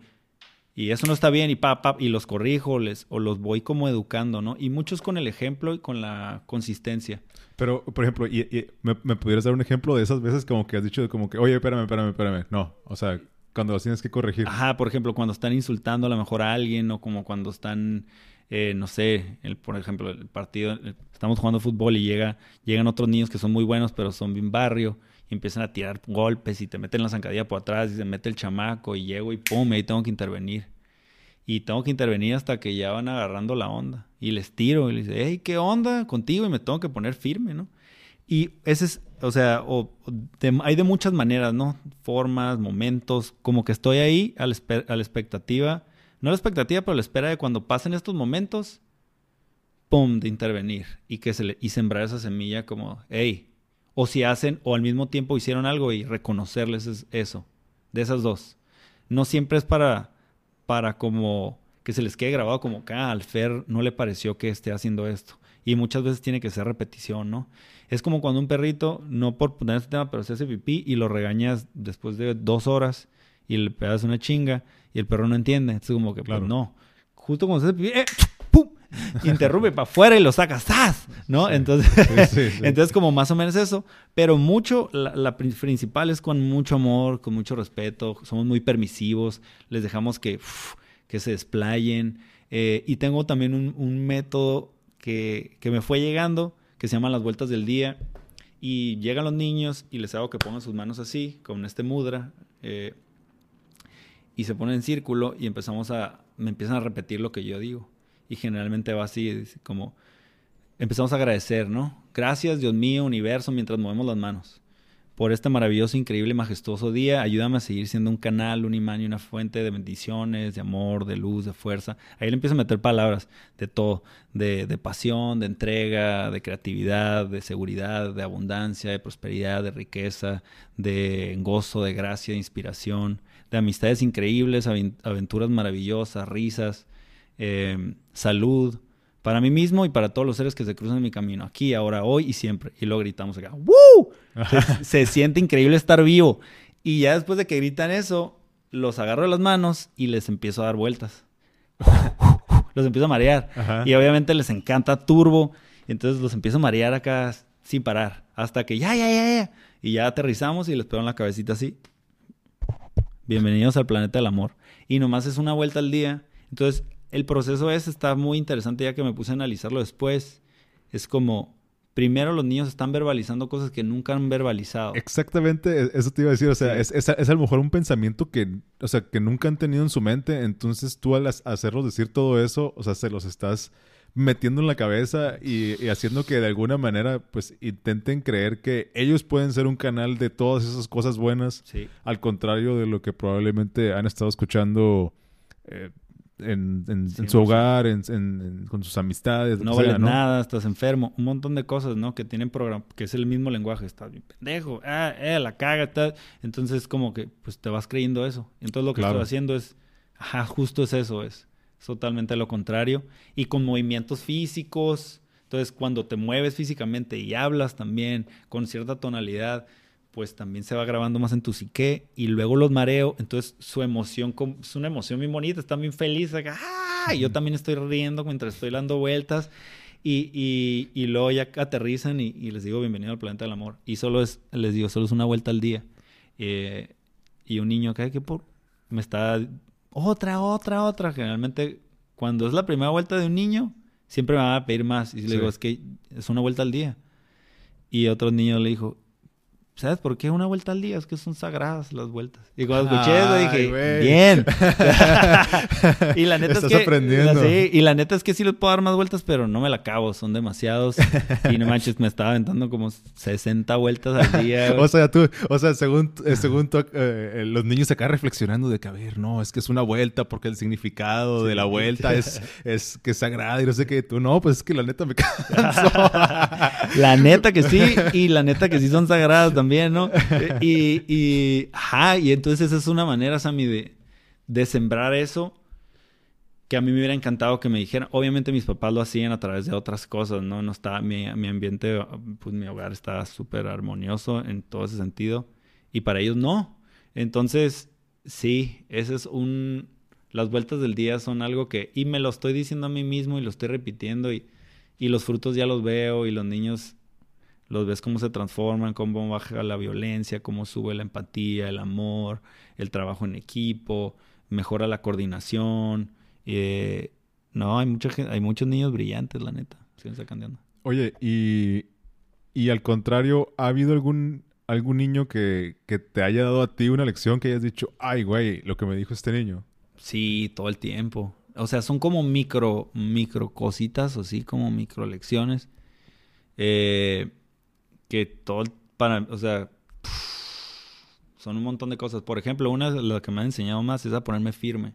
Y, eso no está bien y pa, pa, y los corrijo les, o los voy como educando, ¿no? Y muchos con el ejemplo y con la consistencia. Pero, por ejemplo, y, me, pudieras dar un ejemplo de esas veces como que has dicho como que, oye, espérame, espérame, espérame. No, o sea, cuando los tienes que corregir. Ajá, por ejemplo, cuando están insultando a lo mejor a alguien o como cuando están, eh, no sé, por ejemplo, el partido, estamos jugando fútbol y llega, llegan otros niños que son muy buenos pero son bien barrio y empiezan a tirar golpes y te meten la zancadilla por atrás y se mete el chamaco y llego y pum, ahí tengo que intervenir. Y tengo que intervenir hasta que ya van agarrando la onda. Y les tiro y les dice, hey, ¿qué onda contigo? Y me tengo que poner firme, ¿no? Y ese es, o sea, hay de muchas maneras, ¿no? Formas, momentos, como que estoy ahí a la, expectativa, no a la expectativa, pero a la espera de cuando pasen estos momentos, ¡pum!, de intervenir y, que se le, y sembrar esa semilla como, hey, o si hacen o al mismo tiempo hicieron algo y reconocerles eso, de esas dos. No siempre es para, para como que se les quede grabado como que ah, al Fer no le pareció que esté haciendo esto. Y muchas veces tiene que ser repetición, ¿no? Es como cuando un perrito, no por poner este tema, pero se hace pipí y lo regañas después de dos horas y le pegas una chinga y el perro no entiende. Es como que, pues no. Justo cuando se hace pipí, ¡eh! ¡pum! interrumpe para afuera y lo sacas, ¡zas! ¿no? Entonces, entonces, como más o menos eso, pero mucho, la, principal es con mucho amor, con mucho respeto, somos muy permisivos, les dejamos que, que se desplayen. Eh, y tengo también un, método que, que, me fue llegando, que se llama las vueltas del día. Y llegan los niños y les hago que pongan sus manos así, con este mudra, eh, y se ponen en círculo y empezamos a, me empiezan a repetir lo que yo digo y generalmente va así, como empezamos a agradecer, ¿no? Gracias, Dios mío, universo, mientras movemos las manos. Por este maravilloso, increíble y majestuoso día, ayúdame a seguir siendo un canal, un imán y una fuente de bendiciones, de amor, de luz, de fuerza. Ahí le empiezo a meter palabras de todo, de, de pasión, de entrega, de creatividad, de seguridad, de abundancia, de prosperidad, de riqueza, de gozo, de gracia, de inspiración, de amistades increíbles, aventuras maravillosas, risas, eh, salud, para mí mismo y para todos los seres que se cruzan en mi camino, aquí, ahora, hoy y siempre. Y luego gritamos acá, ¡Woo! se, siente increíble estar vivo. Y ya después de que gritan eso, los agarro de las manos y les empiezo a dar vueltas. los empiezo a marear. Y obviamente les encanta turbo. Entonces los empiezo a marear acá sin parar. Hasta que ya, ya, ya, ya. Y ya aterrizamos y les pego en la cabecita así. Bienvenidos al planeta del amor. Y nomás es una vuelta al día. Entonces el proceso es, está muy interesante ya que me puse a analizarlo después. Es como, primero los niños están verbalizando cosas que nunca han verbalizado. Exactamente, e, eso te iba a decir. O sea, es, es, a lo mejor un pensamiento que, o sea, que nunca han tenido en su mente. Entonces tú al hacerlos decir todo eso, o sea, se los estás metiendo en la cabeza y, haciendo que de alguna manera pues intenten creer que ellos pueden ser un canal de todas esas cosas buenas. Al contrario de lo que probablemente han estado escuchando eh, en, su hogar, con sus amistades. No vale nada, estás enfermo, un montón de cosas, ¿no? Que tienen programa, que es el mismo lenguaje, estás bien pendejo, ah, eh, la caga, tal. Entonces, como que, pues te vas creyendo eso. Entonces, lo que estoy haciendo es, ajá, justo es eso, es, es totalmente lo contrario. Y con movimientos físicos, entonces, cuando te mueves físicamente y hablas también con cierta tonalidad, pues también se va grabando más en tu psique y luego los mareo, entonces su emoción es una emoción muy bonita, están bien felices, ¡ah! y yo también estoy riendo mientras estoy dando vueltas. Y, y, y luego ya aterrizan y, les digo bienvenido al planeta del amor y solo es, les digo, solo es una vuelta al día. Eh, y un niño que, que por, me está, otra, otra, otra, generalmente cuando es la primera vuelta de un niño, siempre me van a pedir más. Y le digo, es que es una vuelta al día. Y otro niño le dijo, ¿sabes por qué una vuelta al día? Es que son sagradas las vueltas. Y cuando escuché eso dije, bien. y la neta es que... aprendiendo. Sí, y la neta es que sí les puedo dar más vueltas, pero no me la acabo, son demasiados. y no manches, me estaba aventando como 60 vueltas al día. o sea, tú, o sea, según, eh, según eh, eh, los niños acá reflexionando de que, a ver, no, es que es una vuelta porque el significado de la vuelta es, es que es sagrada y no sé qué. Tú, no, pues es que la neta me canso. la neta que sí, y la neta que sí son sagradas también, ¿no? Y, y, ajá, y entonces esa es una manera, Sammy, de, de sembrar eso que a mí me hubiera encantado que me dijeran. Obviamente mis papás lo hacían a través de otras cosas, ¿no? No está, mi, mi ambiente, pues mi hogar está súper armonioso en todo ese sentido. Y para ellos no. Entonces, sí, ese es un... Las vueltas del día son algo que... Y me lo estoy diciendo a mí mismo y lo estoy repitiendo y, y los frutos ya los veo y los niños los ves cómo se transforman, cómo baja la violencia, cómo sube la empatía, el amor, el trabajo en equipo, mejora la coordinación. Eh, no, hay, mucha, hay muchos niños brillantes, la neta. Oye, y, y al contrario, ¿ha habido algún, algún niño que, que te haya dado a ti una lección que hayas dicho, ay, güey, lo que me dijo este niño? Sí, todo el tiempo. O sea, son como micro, micro cositas, o sí, como micro lecciones. Eh, que todo para, o sea, son un montón de cosas. Por ejemplo, una de las que me han enseñado más es a ponerme firme.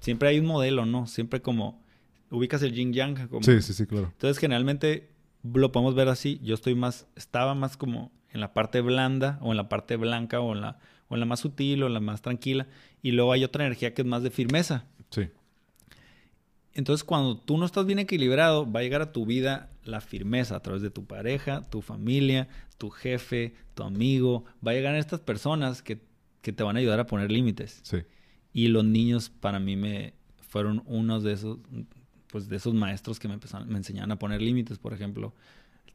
Siempre hay un modelo, ¿no? Siempre como ubicas el yin yang. Como... Sí, sí, sí, claro. Entonces, generalmente lo podemos ver así. Yo estoy más, estaba más como en la parte blanda o en la parte blanca o en la, o en la más sutil o en la más tranquila. Y luego hay otra energía que es más de firmeza. Sí. Entonces, cuando tú no estás bien equilibrado, va a llegar a tu vida la firmeza a través de tu pareja, tu familia, tu jefe, tu amigo. Va a llegar a estas personas que, te van a ayudar a poner límites. Sí. Y los niños, para mí, me fueron unos de esos, pues, de esos maestros que me, empezaron, me enseñaban a poner límites. Por ejemplo,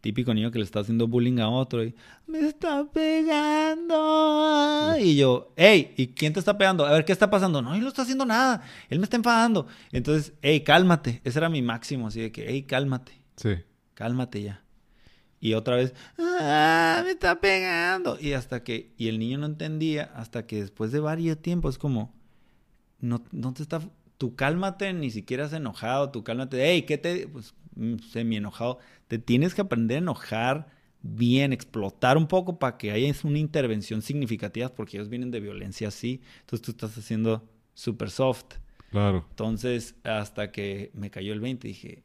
típico niño que le está haciendo bullying a otro y me está pegando. Y yo, hey, ¿y quién te está pegando? A ver, ¿qué está pasando? No, él no está haciendo nada. Él me está enfadando. Entonces, hey, cálmate. Ese era mi máximo, así de que, hey, cálmate. Sí. Cálmate ya. Y otra vez, ah, me está pegando. Y hasta que, y el niño no entendía, hasta que después de varios tiempos, es como, no, no te está, tú cálmate, ni siquiera has enojado, tú cálmate, hey, ¿qué te, pues, mm, semi enojado, te tienes que aprender a enojar bien, explotar un poco para que haya una intervención significativa, porque ellos vienen de violencia así. Entonces tú estás haciendo súper soft. Claro. Entonces, hasta que me cayó el 20, dije,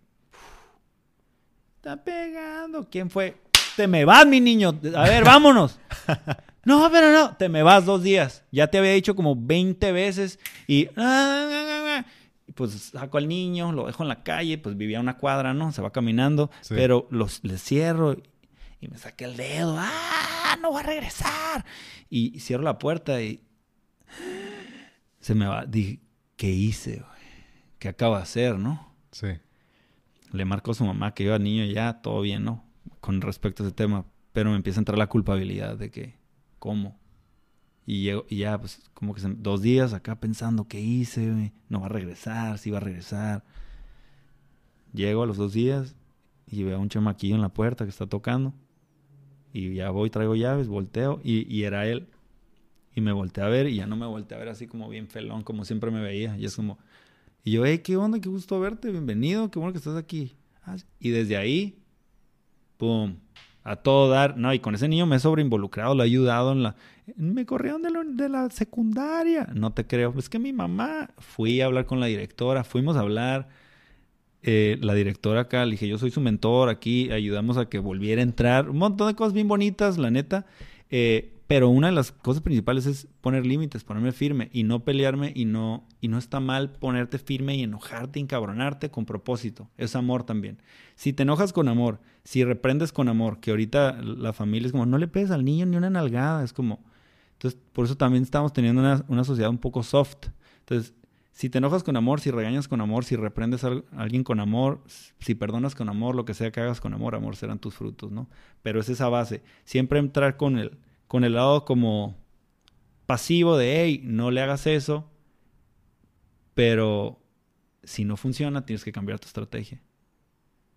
está pegando. ¿Quién fue? Te me vas, mi niño. A ver, vámonos. no, pero no. Te me vas dos días. Ya te había dicho como 20 veces y pues saco al niño, lo dejo en la calle, pues vivía una cuadra, ¿no? Se va caminando, pero los, le cierro y me saqué el dedo, ¡ah! No va a regresar. Y, cierro la puerta y se me va. Dije, ¿qué hice? ¿Qué acabo de hacer, no? Sí. Le marco a su mamá que iba niño ya, todo bien, ¿no? Con respecto a ese tema. Pero me empieza a entrar la culpabilidad de que, ¿cómo? Y, llego, y ya, pues, como que dos días acá pensando, ¿qué hice? No va a regresar, si va a regresar. Llego a los dos días y veo a un chamaquillo en la puerta que está tocando. Y ya voy, traigo llaves, volteo y, y era él. Y me volteé a ver y ya no me volteé a ver así como bien felón, como siempre me veía. Y es como... Y yo, hey, qué onda, qué gusto verte, bienvenido, qué bueno que estás aquí. Ah, y desde ahí, pum, a todo dar. No, y con ese niño me he sobreinvolucrado, lo he ayudado en la... Me corrieron de, de la secundaria. No te creo. Es que mi mamá... Fui a hablar con la directora, fuimos a hablar. Eh, la directora acá, le dije, yo soy su mentor aquí, ayudamos a que volviera a entrar. Un montón de cosas bien bonitas, la neta. Eh, pero una de las cosas principales es poner límites, ponerme firme y no pelearme y no, y no está mal ponerte firme y enojarte, encabronarte con propósito. Es amor también. Si te enojas con amor, si reprendes con amor, que ahorita la familia es como, no le pegues al niño ni una nalgada, es como... Entonces, por eso también estamos teniendo una, una sociedad un poco soft. Entonces, si te enojas con amor, si regañas con amor, si reprendes a alguien con amor, si perdonas con amor, lo que sea que hagas con amor, amor serán tus frutos, ¿no? Pero es esa base. Siempre entrar con el con el lado como pasivo de, hey, no le hagas eso, pero si no funciona, tienes que cambiar tu estrategia.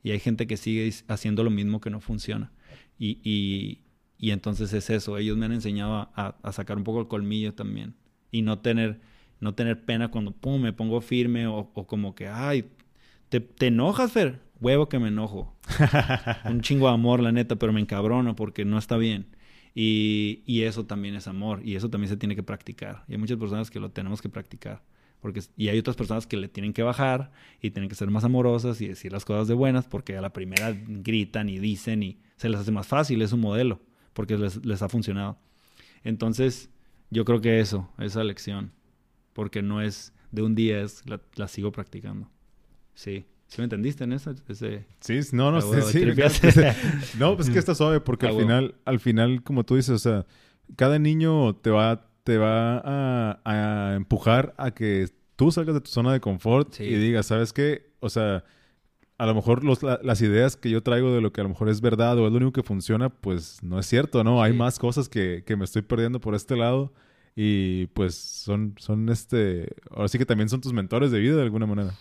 Y hay gente que sigue haciendo lo mismo que no funciona. Y, Y entonces es eso, ellos me han enseñado a, sacar un poco el colmillo también. Y no tener, no tener pena cuando pum, me pongo firme o, como que, ay, ¿te, ¿te, enojas, Fer? Huevo que me enojo. un chingo de amor, la neta, pero me encabrono porque no está bien. Y, y, eso también es amor y eso también se tiene que practicar. Y hay muchas personas que lo tenemos que practicar. Porque, y hay otras personas que le tienen que bajar y tienen que ser más amorosas y decir las cosas de buenas porque a la primera gritan y dicen y se les hace más fácil, es un modelo, porque les, les ha funcionado. Entonces, yo creo que eso, esa lección, porque no es de un día, es la, sigo practicando. Sí. ¿Sí me entendiste en eso? Ese, sí, no, no, sí, sí. no, pues es que está suave porque al final, al final, como tú dices, o sea, cada niño te va te va a, empujar a que tú salgas de tu zona de confort y digas, ¿sabes qué? O sea, a lo mejor las ideas que yo traigo de lo que a lo mejor es verdad o es lo único que funciona, pues no es cierto, ¿no? Hay más cosas que, me estoy perdiendo por este lado y pues son, son este, ahora sí que también son tus mentores de vida de alguna manera.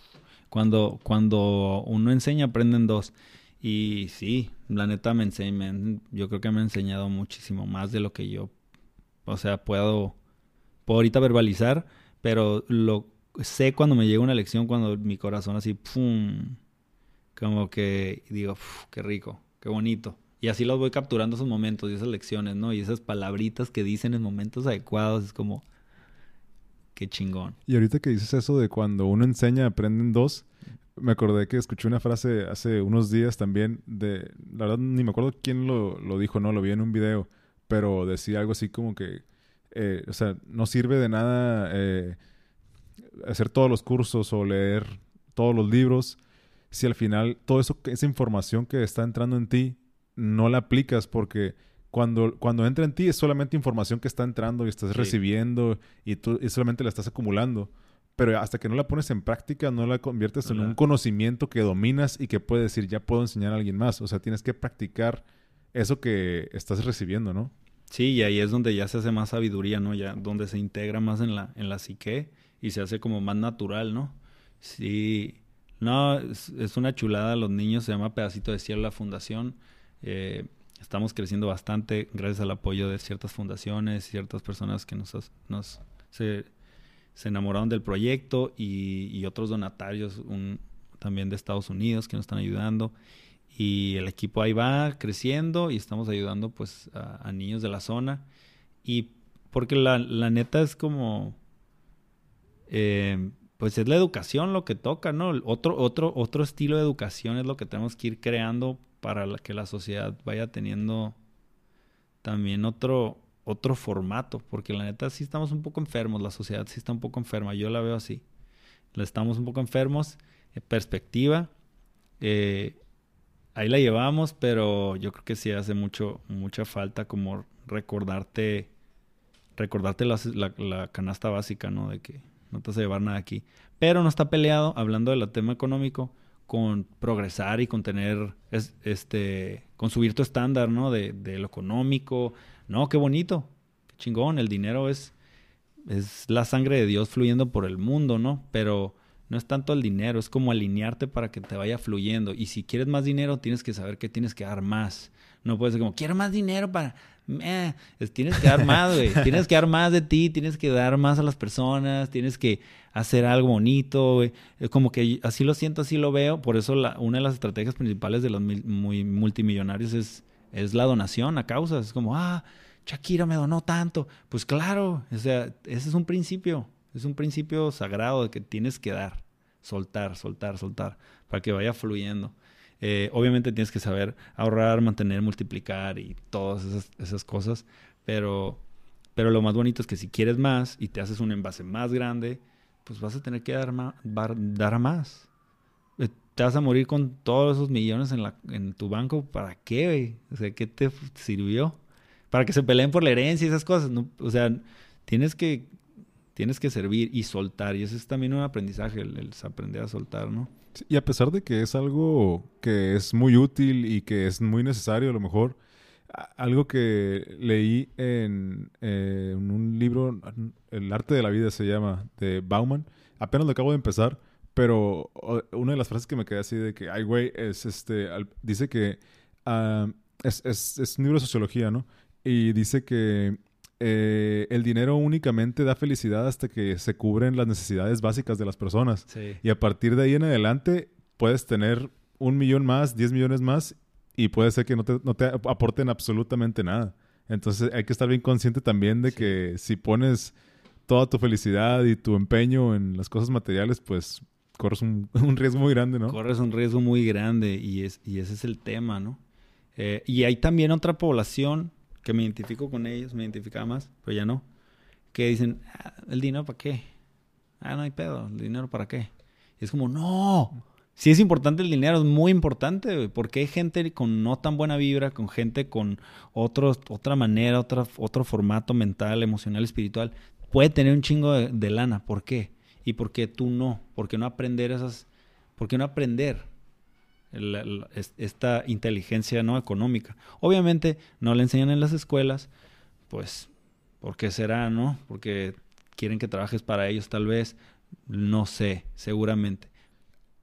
Cuando, cuando uno enseña, aprenden dos. Y sí, la neta me enseña, yo creo que me ha enseñado muchísimo más de lo que yo o sea, puedo, puedo ahorita verbalizar, pero lo sé cuando me llega una lección, cuando mi corazón así, ¡pum! Como que digo, qué rico, qué bonito. Y así los voy capturando esos momentos y esas lecciones, ¿no? Y esas palabritas que dicen en momentos adecuados, es como, qué chingón. Y ahorita que dices eso de cuando uno enseña, aprenden dos, me acordé que escuché una frase hace unos días también de, la verdad ni me acuerdo quién lo, lo dijo, no, lo vi en un video, pero decía algo así como que, eh, o sea, no sirve de nada eh, hacer todos los cursos o leer todos los libros si al final eso, esa información que está entrando en ti, no la aplicas porque cuando, cuando entra en ti es solamente información que está entrando y estás recibiendo y tú y solamente la estás acumulando. Pero hasta que no la pones en práctica, no la conviertes en un conocimiento que dominas y que puedes decir, ya puedo enseñar a alguien más. O sea, tienes que practicar eso que estás recibiendo, ¿no? Sí, y ahí es donde ya se hace más sabiduría, ¿no? Ya donde se integra más en la, en la psique y se hace como más natural, ¿no? Sí, no, es, una chulada, los niños, se llama Pedacito de Cielo la fundación. Eh, estamos creciendo bastante gracias al apoyo de ciertas fundaciones, ciertas personas que nos, se, enamoraron del proyecto y, otros donatarios también de Estados Unidos que nos están ayudando. Y el equipo ahí va creciendo y estamos ayudando pues a, niños de la zona. Y porque la, la neta es como eh, pues es la educación lo que toca no otro otro otro estilo de educación es lo que tenemos que ir creando para que la sociedad vaya teniendo también otro otro formato porque la neta sí estamos un poco enfermos la sociedad sí está un poco enferma yo la veo así la estamos un poco enfermos en perspectiva eh, ahí la llevamos, pero yo creo que sí hace mucho, mucha falta como recordarte, recordarte la, canasta básica, ¿no? De que no te vas a llevar nada aquí. Pero no está peleado, hablando del tema económico, con progresar y con tener, este, con subir tu estándar, ¿no? De, de, lo económico. No, qué bonito, qué chingón. El dinero es, es la sangre de Dios fluyendo por el mundo, ¿no? Pero no es tanto el dinero, es como alinearte para que te vaya fluyendo. Y si quieres más dinero, tienes que saber que tienes que dar más. No puedes ser como, quiero más dinero para... tienes que dar más, güey. tienes que dar más de ti, tienes que dar más a las personas, tienes que hacer algo bonito, güey. Es como que así lo siento, así lo veo. Por eso la, una de las estrategias principales de los muy multimillonarios es, es la donación a causas. Es como, ah, Shakira me donó tanto. Pues claro, o sea, ese es un principio. Es un principio sagrado de que tienes que dar, soltar, soltar, soltar, para que vaya fluyendo. Eh, obviamente tienes que saber ahorrar, mantener, multiplicar y todas esas, cosas, pero, pero lo más bonito es que si quieres más y te haces un envase más grande, pues vas a tener que dar, más, dar más. Eh, te vas a morir con todos esos millones en, tu banco, ¿para qué, O sea, ¿qué te sirvió? Para que se peleen por la herencia y esas cosas, ¿no? O sea, tienes que tienes que servir y soltar. Y ese es también un aprendizaje, el, aprender a soltar, ¿no? y a pesar de que es algo que es muy útil y que es muy necesario, a lo mejor, algo que leí en, eh, un libro, El arte de la vida se llama, de Bauman, apenas lo acabo de empezar, pero una de las frases que me quedé así de que, ay, güey, es este, dice que ah, es, es un libro de sociología, ¿no? y dice que eh, el dinero únicamente da felicidad hasta que se cubren las necesidades básicas de las personas. Y a partir de ahí en adelante puedes tener un millón más, diez millones más y puede ser que no te, no te aporten absolutamente nada. Entonces hay que estar bien consciente también de que si pones toda tu felicidad y tu empeño en las cosas materiales, pues corres un, riesgo muy grande, ¿no? Corres un riesgo muy grande y, es, y ese es el tema, ¿no? Eh, y hay también otra población que me identifico con ellos, me identificaba más, pero ya no, que dicen, ah, ¿el dinero para qué? Ah, no hay pedo, ¿el dinero para qué? Y es como, no, si es importante el dinero, es muy importante, porque hay gente con no tan buena vibra, con gente con otro, otra manera, otra, otro formato mental, emocional, espiritual, puede tener un chingo de, de lana, ¿por qué? ¿Y por qué tú no? ¿Por qué no aprender esas, por qué no aprender esta inteligencia no económica. Obviamente no le enseñan en las escuelas, pues, ¿por qué será, no? Porque quieren que trabajes para ellos, tal vez, no sé, seguramente.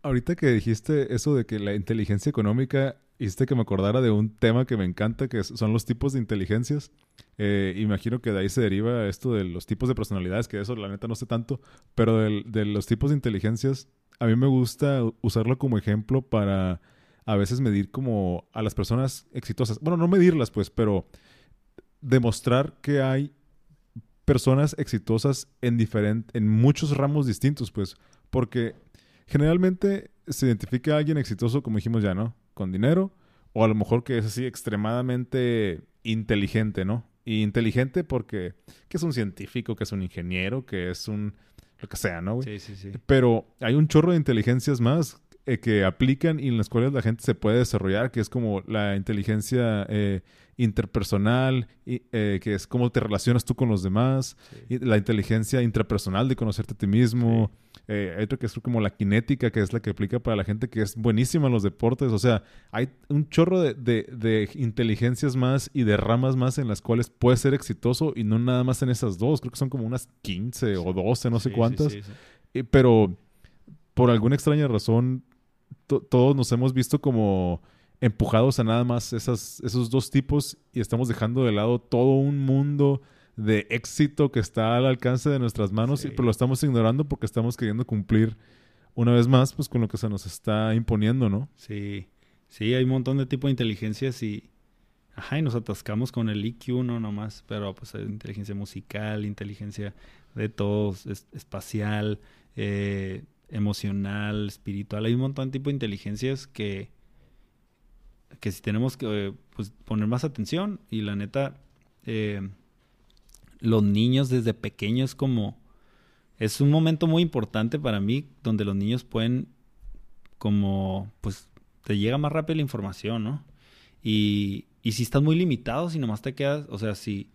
Ahorita que dijiste eso de que la inteligencia económica, hiciste que me acordara de un tema que me encanta, que son los tipos de inteligencias. Eh, imagino que de ahí se deriva esto de los tipos de personalidades, que eso la neta no sé tanto, pero de los tipos de inteligencias a mí me gusta usarlo como ejemplo para a veces medir como a las personas exitosas. Bueno, no medirlas pues, pero demostrar que hay personas exitosas en diferente, en muchos ramos distintos, pues, porque generalmente se identifica a alguien exitoso, como dijimos ya, ¿no? Con dinero, o a lo mejor que es así extremadamente inteligente, ¿no? Y inteligente porque que es un científico, que es un ingeniero, que es un lo que sea, ¿no? Sí, sí, sí. Pero hay un chorro de inteligencias más eh, que aplican y en las cuales la gente se puede desarrollar, que es como la inteligencia eh, interpersonal, y, eh, que es cómo te relacionas tú con los demás, y la inteligencia intrapersonal de conocerte a ti mismo. hay otro que es como la kinética, que es la que aplica para la gente que es buenísima en los deportes. O sea, hay un chorro de, de, inteligencias más y de ramas más en las cuales puedes ser exitoso y no nada más en esas dos. Creo que son como unas 15 o 12, no sé cuántas. pero por alguna extraña razón, todos nos hemos visto como empujados a nada más esas, esos dos tipos y estamos dejando de lado todo un mundo de éxito que está al alcance de nuestras manos, y, pero lo estamos ignorando porque estamos queriendo cumplir una vez más pues con lo que se nos está imponiendo, ¿no? Sí, sí, hay un montón de tipos de inteligencias y, ajá, y nos atascamos con el IQ, no nomás, pero pues hay inteligencia musical, inteligencia de todos, espacial, eh, emocional, espiritual. Hay un montón de tipo de inteligencias que, que si tenemos que pues, poner más atención y la neta, eh, los niños desde pequeños como... Es un momento muy importante para mí donde los niños pueden como pues te llega más rápido la información, ¿no? Y, y si estás muy limitado, si nomás te quedas, o sea, si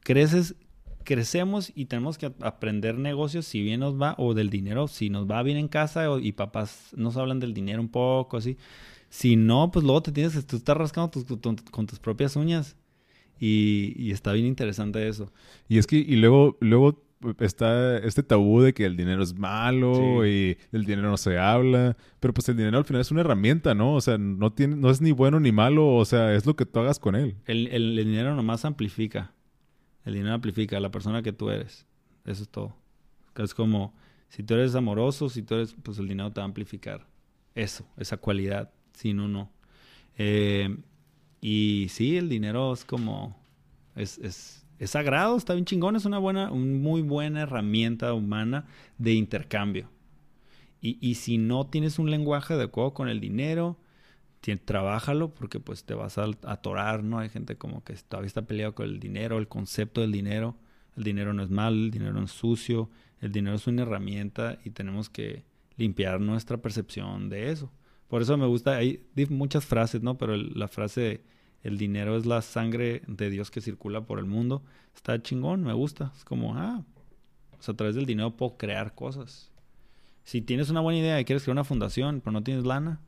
creces crecemos y tenemos que aprender negocios si bien nos va, o del dinero, si nos va bien en casa y papás nos hablan del dinero un poco, así. Si no, pues luego te tienes que tú estás rascando con tus propias uñas. Y, está bien interesante eso. Y es que, y luego, luego está este tabú de que el dinero es malo y el dinero no se habla, pero pues el dinero al final es una herramienta, ¿no? O sea, no tiene, no es ni bueno ni malo, o sea, es lo que tú hagas con él. El, el dinero nomás amplifica. El dinero amplifica a la persona que tú eres. Eso es todo. Es como, si tú eres amoroso, si tú eres, pues el dinero te va a amplificar. Eso, esa cualidad. Si no. Eh, y sí, el dinero es como, es, es, es, sagrado, está bien chingón, es una buena, muy buena herramienta humana de intercambio. Y, y si no tienes un lenguaje adecuado con el dinero, trabájalo porque pues te vas a atorar, ¿no? Hay gente como que todavía está peleado con el dinero, el concepto del dinero. El dinero no es malo, el dinero no es sucio, el dinero es una herramienta y tenemos que limpiar nuestra percepción de eso. Por eso me gusta, hay muchas frases, ¿no? Pero la frase el dinero es la sangre de Dios que circula por el mundo, está chingón, me gusta. Es como, ah, pues a través del dinero puedo crear cosas. Si tienes una buena idea y quieres crear una fundación, pero no tienes lana,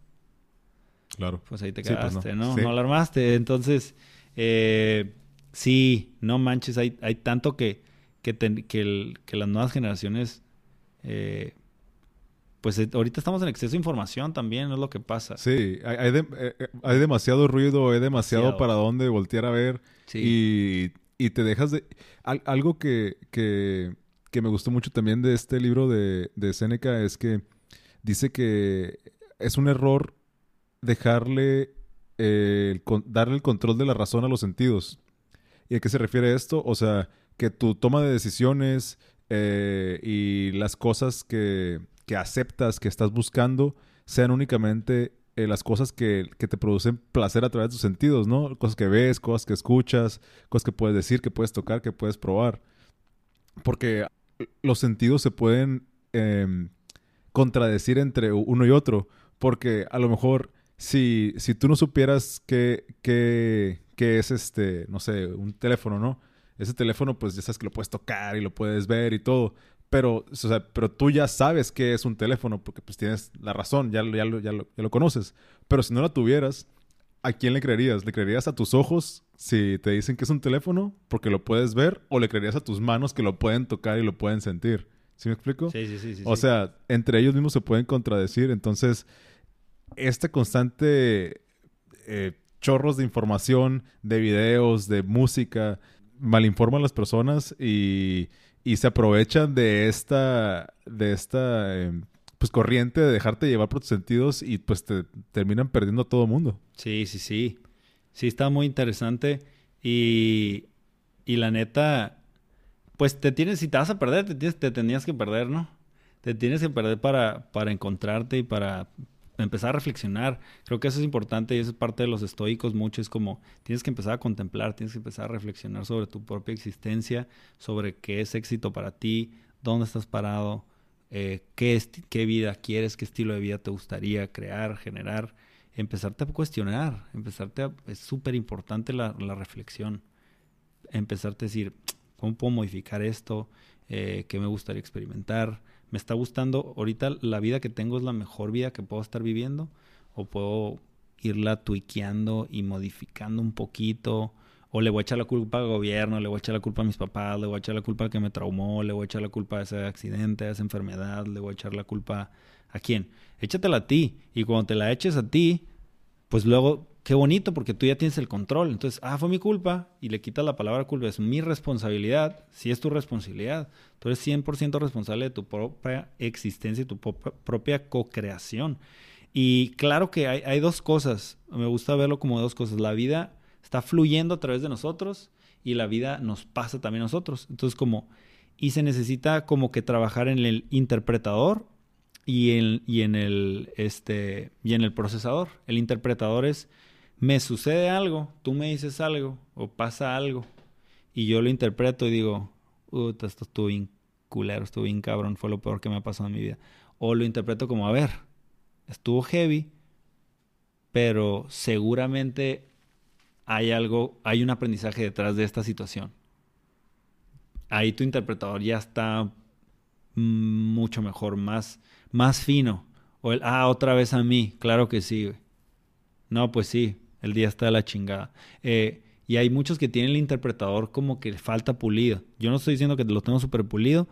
Claro. Pues ahí te pues, quedaste, no. ¿no? alarmaste. Entonces, eh, sí, no manches, hay, hay tanto que, que, que, las nuevas generaciones, eh, pues eh, ahorita estamos en exceso de información también, es lo que pasa. Sí, hay, eh, hay, demasiado ruido, hay demasiado, para dónde voltear a ver. Y, y, te dejas de... algo que, que, que, me gustó mucho también de este libro de, de Seneca es que dice que es un error dejarle, darle el control de la razón a los sentidos. ¿Y a qué se refiere esto? O sea, que tu toma de decisiones y las cosas que que aceptas, que estás buscando, sean únicamente eh, las cosas que, te producen placer a través de tus sentidos, ¿no? Cosas que ves, cosas que escuchas, cosas que puedes decir, que puedes tocar, que puedes probar. Porque los sentidos se pueden em, contradecir entre uno y otro. Porque a lo mejor si, si tú no supieras que, que, que es este, no sé, un teléfono, ¿no? Ese teléfono, pues ya sabes que lo puedes tocar y lo puedes ver y todo pero, o sea, pero tú ya sabes que es un teléfono porque pues tienes la razón, ya, ya, ya, lo, conoces. Pero si no la tuvieras, ¿a quién le creerías? ¿Le creerías a tus ojos si te dicen que es un teléfono porque lo puedes ver? ¿O le creerías a tus manos que lo pueden tocar y lo pueden sentir? ¿Sí me explico? Sí, sí, sí. o sea, entre ellos mismos se pueden contradecir. Entonces, este constante eh, chorros de información, de videos, de música, malinforma a las personas y y se aprovechan de esta, de esta em, pues corriente de dejarte llevar por tus sentidos y pues te terminan perdiendo a todo mundo. Sí, sí, sí. Sí, está muy interesante y, y la neta, pues te tienes, si te vas a perder, te, te tenías que perder, ¿no? Te tienes que perder para, para encontrarte y para empezar a reflexionar. Creo que eso es importante y eso es parte de los estoicos mucho. Es como tienes que empezar a contemplar, tienes que empezar a reflexionar sobre tu propia existencia, sobre qué es éxito para ti, dónde estás parado, eh, qué, qué vida quieres, qué estilo de vida te gustaría crear, generar. Empezarte a cuestionar, empezarte a... Es súper importante la, la, reflexión. Empezarte a decir, ¿cómo puedo modificar esto? Eh, ¿Qué me gustaría experimentar? Me está gustando, ahorita la vida que tengo es la mejor vida que puedo estar viviendo, o puedo irla tuiqueando y modificando un poquito, o le voy a echar la culpa al gobierno, le voy a echar la culpa a mis papás, le voy a echar la culpa al que me traumó, le voy a echar la culpa a ese accidente, a esa enfermedad, le voy a echar la culpa a quién. Échatela a ti, y cuando te la eches a ti, pues luego qué bonito porque tú ya tienes el control. Entonces, ah, fue mi culpa y le quitas la palabra culpa. Es mi responsabilidad, si es tu responsabilidad. Tú eres 100% responsable de tu propia existencia y tu propia co-creación. Y claro que hay, hay, dos cosas. Me gusta verlo como dos cosas. La vida está fluyendo a través de nosotros y la vida nos pasa también a nosotros. Entonces, como, y se necesita como que trabajar en el interpretador y en, y en el este y en el procesador. El interpretador es me sucede algo, tú me dices algo o pasa algo y yo lo interpreto y digo, esto estuvo bien culero, estuvo bien cabrón, fue lo peor que me ha pasado en mi vida. O lo interpreto como, a ver, estuvo heavy, pero seguramente hay algo, hay un aprendizaje detrás de esta situación. Ahí tu interpretador ya está mucho mejor, más, más fino. O el, ah, otra vez a mí, claro que sí. No, pues sí, el día está de la chingada. Eh, y hay muchos que tienen el interpretador como que falta pulido. Yo no estoy diciendo que lo tengo súper pulido,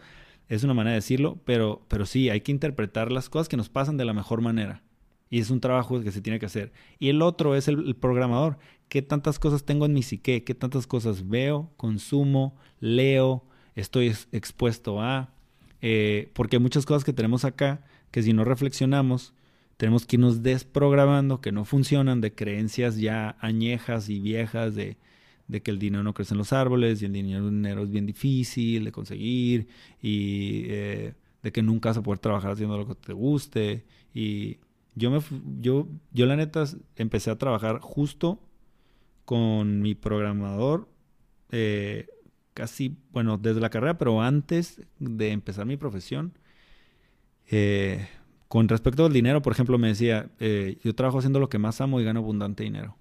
es una manera de decirlo, pero, pero sí, hay que interpretar las cosas que nos pasan de la mejor manera. Y es un trabajo que se tiene que hacer. Y el otro es el, programador. ¿Qué tantas cosas tengo en mi psique? ¿Qué tantas cosas veo, consumo, leo, estoy expuesto a? Eh, porque hay muchas cosas que tenemos acá que si no reflexionamos, tenemos que irnos desprogramando que no funcionan de creencias ya añejas y viejas de, que el dinero no crece en los árboles y el dinero, es bien difícil de conseguir y eh, de que nunca vas a poder trabajar haciendo lo que te guste. Y yo, me, yo, yo la neta empecé a trabajar justo con mi programador eh, casi, bueno, desde la carrera, pero antes de empezar mi profesión. Eh, con respecto al dinero, por ejemplo, me decía, eh, yo trabajo haciendo lo que más amo y gano abundante dinero.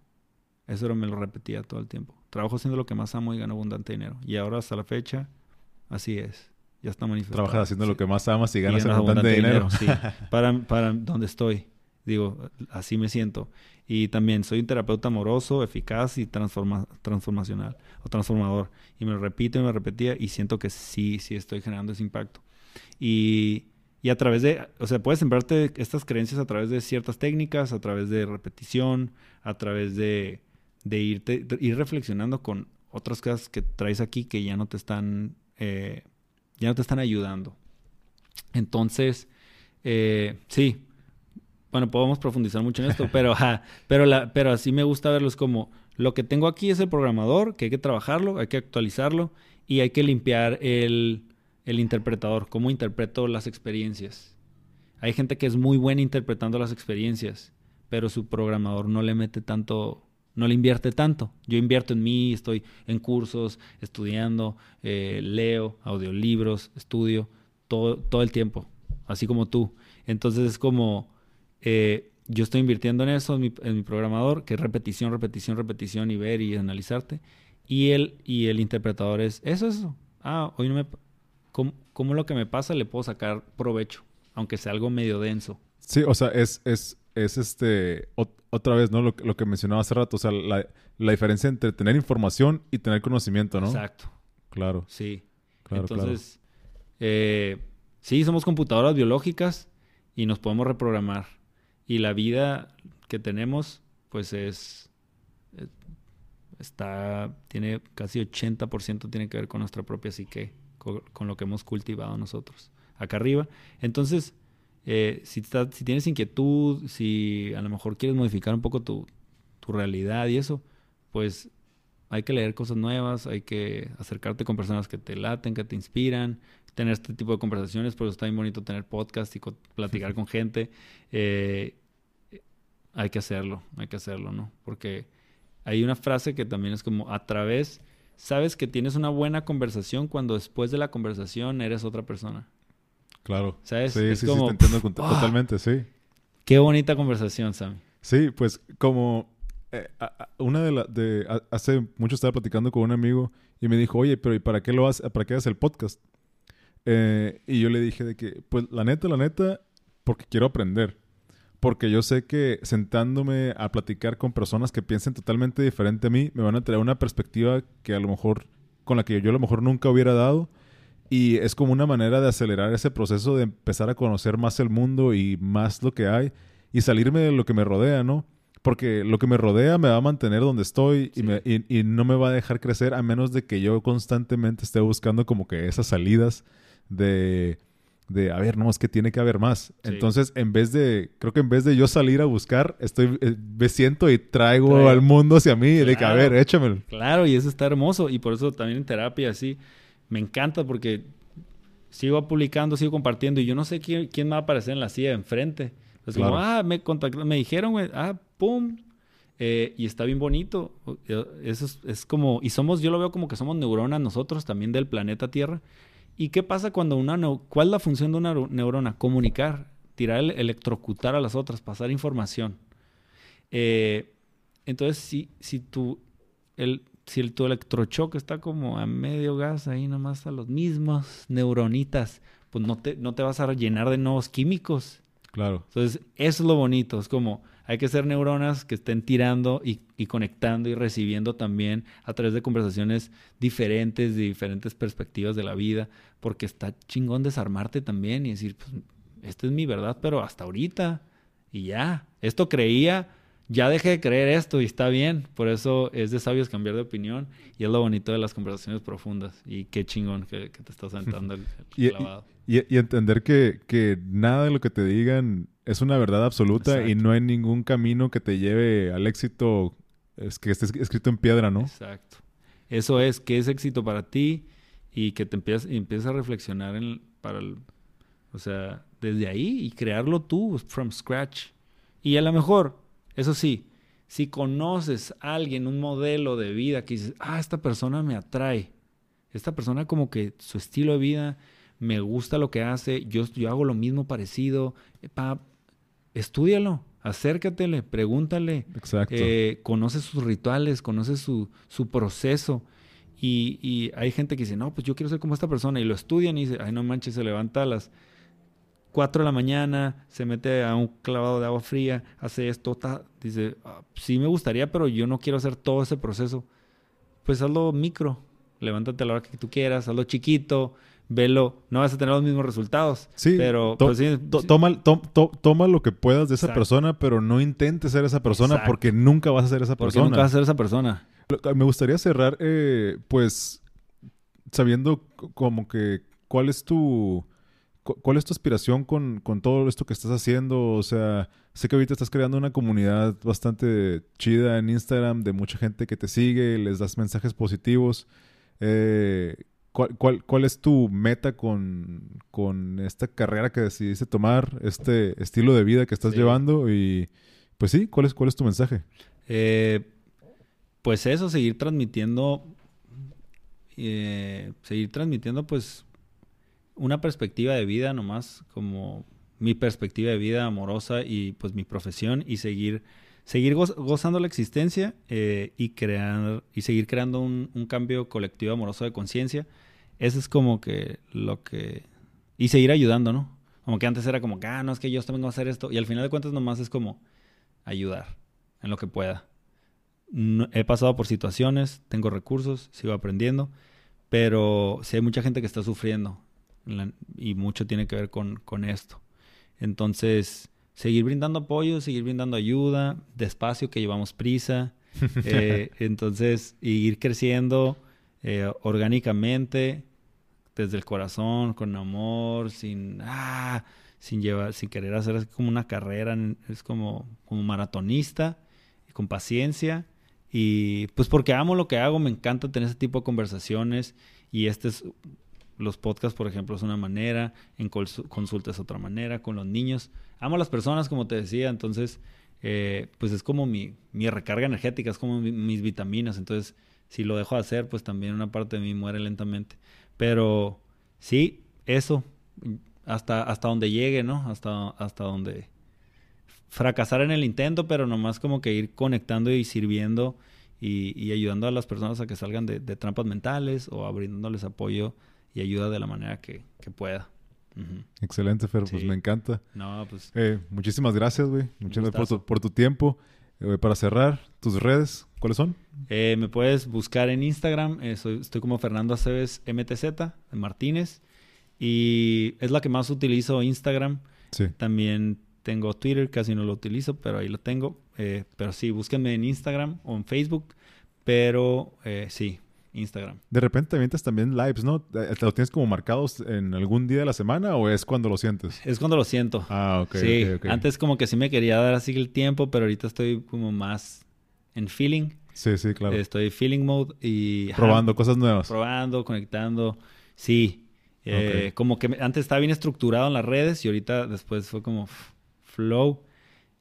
Eso me lo repetía todo el tiempo. Trabajo haciendo lo que más amo y gano abundante dinero. Y ahora hasta la fecha, así es. Ya está manifestado. Trabajas haciendo lo que más amas y ganas, abundante, dinero. sí. para, para donde estoy. Digo, así me siento. Y también soy un terapeuta amoroso, eficaz y transforma, transformacional o transformador. Y me lo repito y me repetía y siento que sí, sí estoy generando ese impacto. Y Y a través de, o sea, puedes sembrarte estas creencias a través de ciertas técnicas, a través de repetición, a través de, de irte, ir reflexionando con otras cosas que traes aquí que ya no te están, eh, ya no te están ayudando. Entonces, eh, sí, bueno, podemos profundizar mucho en esto, pero, pero, la, pero así me gusta verlos como lo que tengo aquí es el programador, que hay que trabajarlo, hay que actualizarlo y hay que limpiar el, el interpretador, cómo interpreto las experiencias. Hay gente que es muy buena interpretando las experiencias, pero su programador no le mete tanto, no le invierte tanto. Yo invierto en mí, estoy en cursos, estudiando, eh, leo, audiolibros, estudio, todo, todo el tiempo, así como tú. Entonces es como, eh, yo estoy invirtiendo en eso, en mi, programador, que es repetición, repetición, repetición y ver y analizarte. Y el, y el interpretador es, eso, eso. Ah, hoy no me... ¿Cómo, lo que me pasa le puedo sacar provecho? Aunque sea algo medio denso. Sí, o sea, es, es, es este, otra vez, ¿no? Lo, lo, que mencionaba hace rato, o sea, la, la, diferencia entre tener información y tener conocimiento, ¿no? Exacto. Claro. Sí. Claro, Entonces, Eh, sí, somos computadoras biológicas y nos podemos reprogramar. Y la vida que tenemos, pues es, eh, está, tiene casi 80% tiene que ver con nuestra propia psique, con, lo que hemos cultivado nosotros acá arriba. Entonces, eh, si, si tienes inquietud, si a lo mejor quieres modificar un poco tu, tu realidad y eso, pues hay que leer cosas nuevas, hay que acercarte con personas que te laten, que te inspiran, tener este tipo de conversaciones, por eso está bien bonito tener podcast y platicar con gente. Eh, hay que hacerlo, hay que hacerlo, ¿no? Porque hay una frase que también es como a través, sabes que tienes una buena conversación cuando después de la conversación eres otra persona. Claro. ¿Sabes? Sí, es sí, como, sí, te entiendo totalmente, sí. Qué bonita conversación, Sammy. Sí, pues como eh, una de las, de hace mucho estaba platicando con un amigo y me dijo, oye, pero ¿y para qué lo haces? ¿Para qué haces el podcast? Eh, y yo le dije de que, pues la neta, la neta, porque quiero aprender. Porque yo sé que sentándome a platicar con personas que piensen totalmente diferente a mí, me van a traer una perspectiva que a lo mejor, con la que yo a lo mejor nunca hubiera dado. Y es como una manera de acelerar ese proceso de empezar a conocer más el mundo y más lo que hay y salirme de lo que me rodea, ¿no? Porque lo que me rodea me va a mantener donde estoy y, me, y, no me va a dejar crecer a menos de que yo constantemente esté buscando como que esas salidas de, de, a ver, no, es que tiene que haber más. Entonces, en vez de, creo que en vez de yo salir a buscar, estoy, eh, me siento y traigo al mundo hacia mí, de que, a ver, échamelo. Claro, y eso está hermoso, y por eso también en terapia, así, me encanta porque sigo publicando, sigo compartiendo, y yo no sé quién, quién va a aparecer en la silla de enfrente. Es como, ah, me contactaron, me dijeron, güey, ah, pum, eh, y está bien bonito. Eso es, es, como, y somos, yo lo veo como que somos neuronas nosotros también del planeta Tierra. ¿Y qué pasa cuando una... ¿Cuál es la función de una neurona? Comunicar, tirar, electrocutar a las otras, pasar información. Eh, entonces, si, si, tu, el, si el, tu electrochoque está como a medio gas, ahí nomás a los mismos neuronitas, pues no te, no te vas a llenar de nuevos químicos. Claro. Entonces, eso es lo bonito. Es como, hay que ser neuronas que estén tirando y, conectando y recibiendo también a través de conversaciones diferentes, de diferentes perspectivas de la vida, porque está chingón desarmarte también y decir, pues, esta es mi verdad, pero hasta ahorita y ya. Esto creía, ya dejé de creer esto y está bien. Por eso es de sabios cambiar de opinión y es lo bonito de las conversaciones profundas. Y qué chingón que, te estás sentando el, clavado. Y, entender que, que nada de lo que te digan es una verdad absoluta y no hay ningún camino que te lleve al éxito es que esté escrito en piedra, ¿no? Exacto. Eso es, que es éxito para ti? Y que te empiezas, a reflexionar en, para o sea, desde ahí y crearlo tú, from scratch. Y a lo mejor, eso sí, si conoces a alguien, un modelo de vida que dices, ah, esta persona me atrae, esta persona como que su estilo de vida me gusta lo que hace, yo, yo hago lo mismo parecido, Estúdialo, acércatele, pregúntale. Exacto. Eh, conoce sus rituales, conoce su, su proceso. Y, y, hay gente que dice, no, pues yo quiero ser como esta persona. Y lo estudian y dice, ay, no manches, se levanta a las 4 de la mañana, se mete a un clavado de agua fría, hace esto, dice, ah, sí me gustaría, pero yo no quiero hacer todo ese proceso. Pues hazlo micro. levántate a la hora que tú quieras, hazlo chiquito, velo, no vas a tener los mismos resultados. Sí, pero to- pues, sí, to- sí. toma, to- to- toma lo que puedas de esa Exacto. persona, pero no intentes ser esa persona Exacto. porque nunca vas a ser esa porque persona. nunca vas a ser esa persona. Me gustaría cerrar, eh, pues, sabiendo como que cuál es tu cu- cuál es tu aspiración con, con todo esto que estás haciendo. O sea, sé que ahorita estás creando una comunidad bastante chida en Instagram de mucha gente que te sigue, les das mensajes positivos. Eh, ¿cuál, cuál, cuál es tu meta con, con esta carrera que decidiste tomar, este estilo de vida que estás Sí. llevando? Y pues sí, ¿cuál es, cuál es tu mensaje? Eh, pues eso, seguir transmitiendo, eh, seguir transmitiendo pues una perspectiva de vida nomás, como mi perspectiva de vida amorosa y pues mi profesión y seguir, seguir goz- gozando la existencia eh, y crear y seguir creando un, cambio colectivo amoroso de conciencia. Eso es como que lo que... Y seguir ayudando, ¿no? Como que antes era como ah, no, es que yo también voy a hacer esto. Y al final de cuentas nomás es como ayudar en lo que pueda. He pasado por situaciones, tengo recursos, sigo aprendiendo, pero sí hay mucha gente que está sufriendo y mucho tiene que ver con, con esto. Entonces, seguir brindando apoyo, seguir brindando ayuda, despacio que llevamos prisa, eh, entonces, ir creciendo eh, orgánicamente, desde el corazón, con amor, sin, ah, sin llevar, sin querer hacer así como una carrera, es como, como maratonista, con paciencia. Y pues porque amo lo que hago, me encanta tener ese tipo de conversaciones. Y este es, los podcasts, por ejemplo, es una manera, en cons- consulta es otra manera, con los niños. Amo a las personas, como te decía, entonces, eh, pues es como mi, mi recarga energética, es como mi- mis vitaminas. Entonces, si lo dejo de hacer, pues también una parte de mí muere lentamente. Pero sí, eso, hasta, hasta donde llegue, ¿no? Hasta, hasta donde fracasar en el intento, pero nomás como que ir conectando y sirviendo y, y ayudando a las personas a que salgan de, de trampas mentales o abriéndoles apoyo y ayuda de la manera que, que pueda. Excelente, Fer, pues me encanta. No, pues Eh, muchísimas gracias, güey. Muchas gracias por tu, por tu tiempo. Eh, para cerrar, tus redes, ¿cuáles son? eh, me puedes buscar en Instagram, soy- estoy como Fernando Aceves MTZ Martínez y es la que más utilizo Instagram. Sí. También tengo Twitter, casi no lo utilizo, pero ahí lo tengo. Pero sí, búsquenme en Instagram o en Facebook. Pero sí, Instagram. De repente avientas también lives, ¿no? Eh, ¿Te lo tienes como marcados en algún día de la semana o es cuando lo sientes? Es cuando lo siento. Ah, ok. sí, antes como que sí me quería dar así el tiempo, pero ahorita estoy como más en feeling. Sí, sí, claro. Estoy feeling mode y... ajá, Probando cosas nuevas. probando, conectando. Sí. Eh. Como que antes estaba bien estructurado en las redes y ahorita después fue como flow.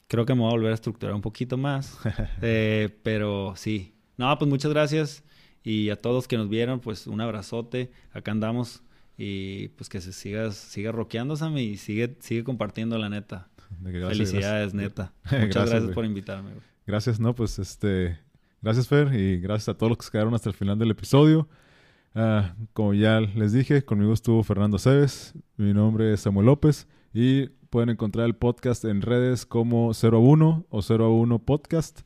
Creo que me voy a volver a estructurar un poquito más. Eh, pero sí. No, pues muchas gracias. Y a todos que nos vieron, pues un abrazote. Acá andamos. Y pues que se sigas, siga rockeando, Sammy, y sigue, sigue compartiendo la neta. Gracias, Felicidades, gracias. neta. Muchas gracias, por invitarme. güey. Gracias, no, pues este. Gracias, Fer, y gracias a todos los que se quedaron hasta el final del episodio. Ah, como ya les dije, conmigo estuvo Fernando Cebes. Mi nombre es Samuel López y pueden encontrar el podcast en redes como 01 o 01 Podcast.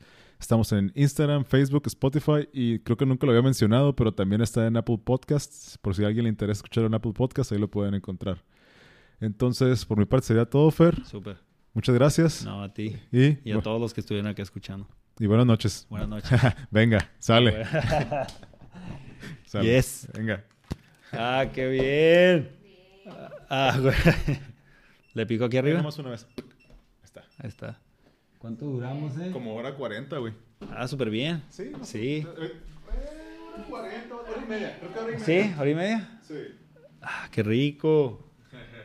Estamos en Instagram, Facebook, Spotify y creo que nunca lo había mencionado, pero también está en Apple Podcasts. Por si a alguien le interesa escuchar en Apple Podcasts, ahí lo pueden encontrar. Entonces, por mi parte sería todo, Fer. Súper. Muchas gracias. No, a ti. Y, Y a todos los que estuvieron aquí escuchando. y buenas noches. Buenas noches. Venga, sale. Sale. Yes. Venga. Ah, qué bien. Ah, güey. ¿Le pico aquí arriba? Nomás una vez. Ahí está. Ahí está. ¿Cuánto duramos, eh? Como hora 40, güey. Ah, súper bien. Sí. Sí. 40, hora y media. Creo que hora y ¿Sí? ¿Hora y media? Sí. Ah, qué rico.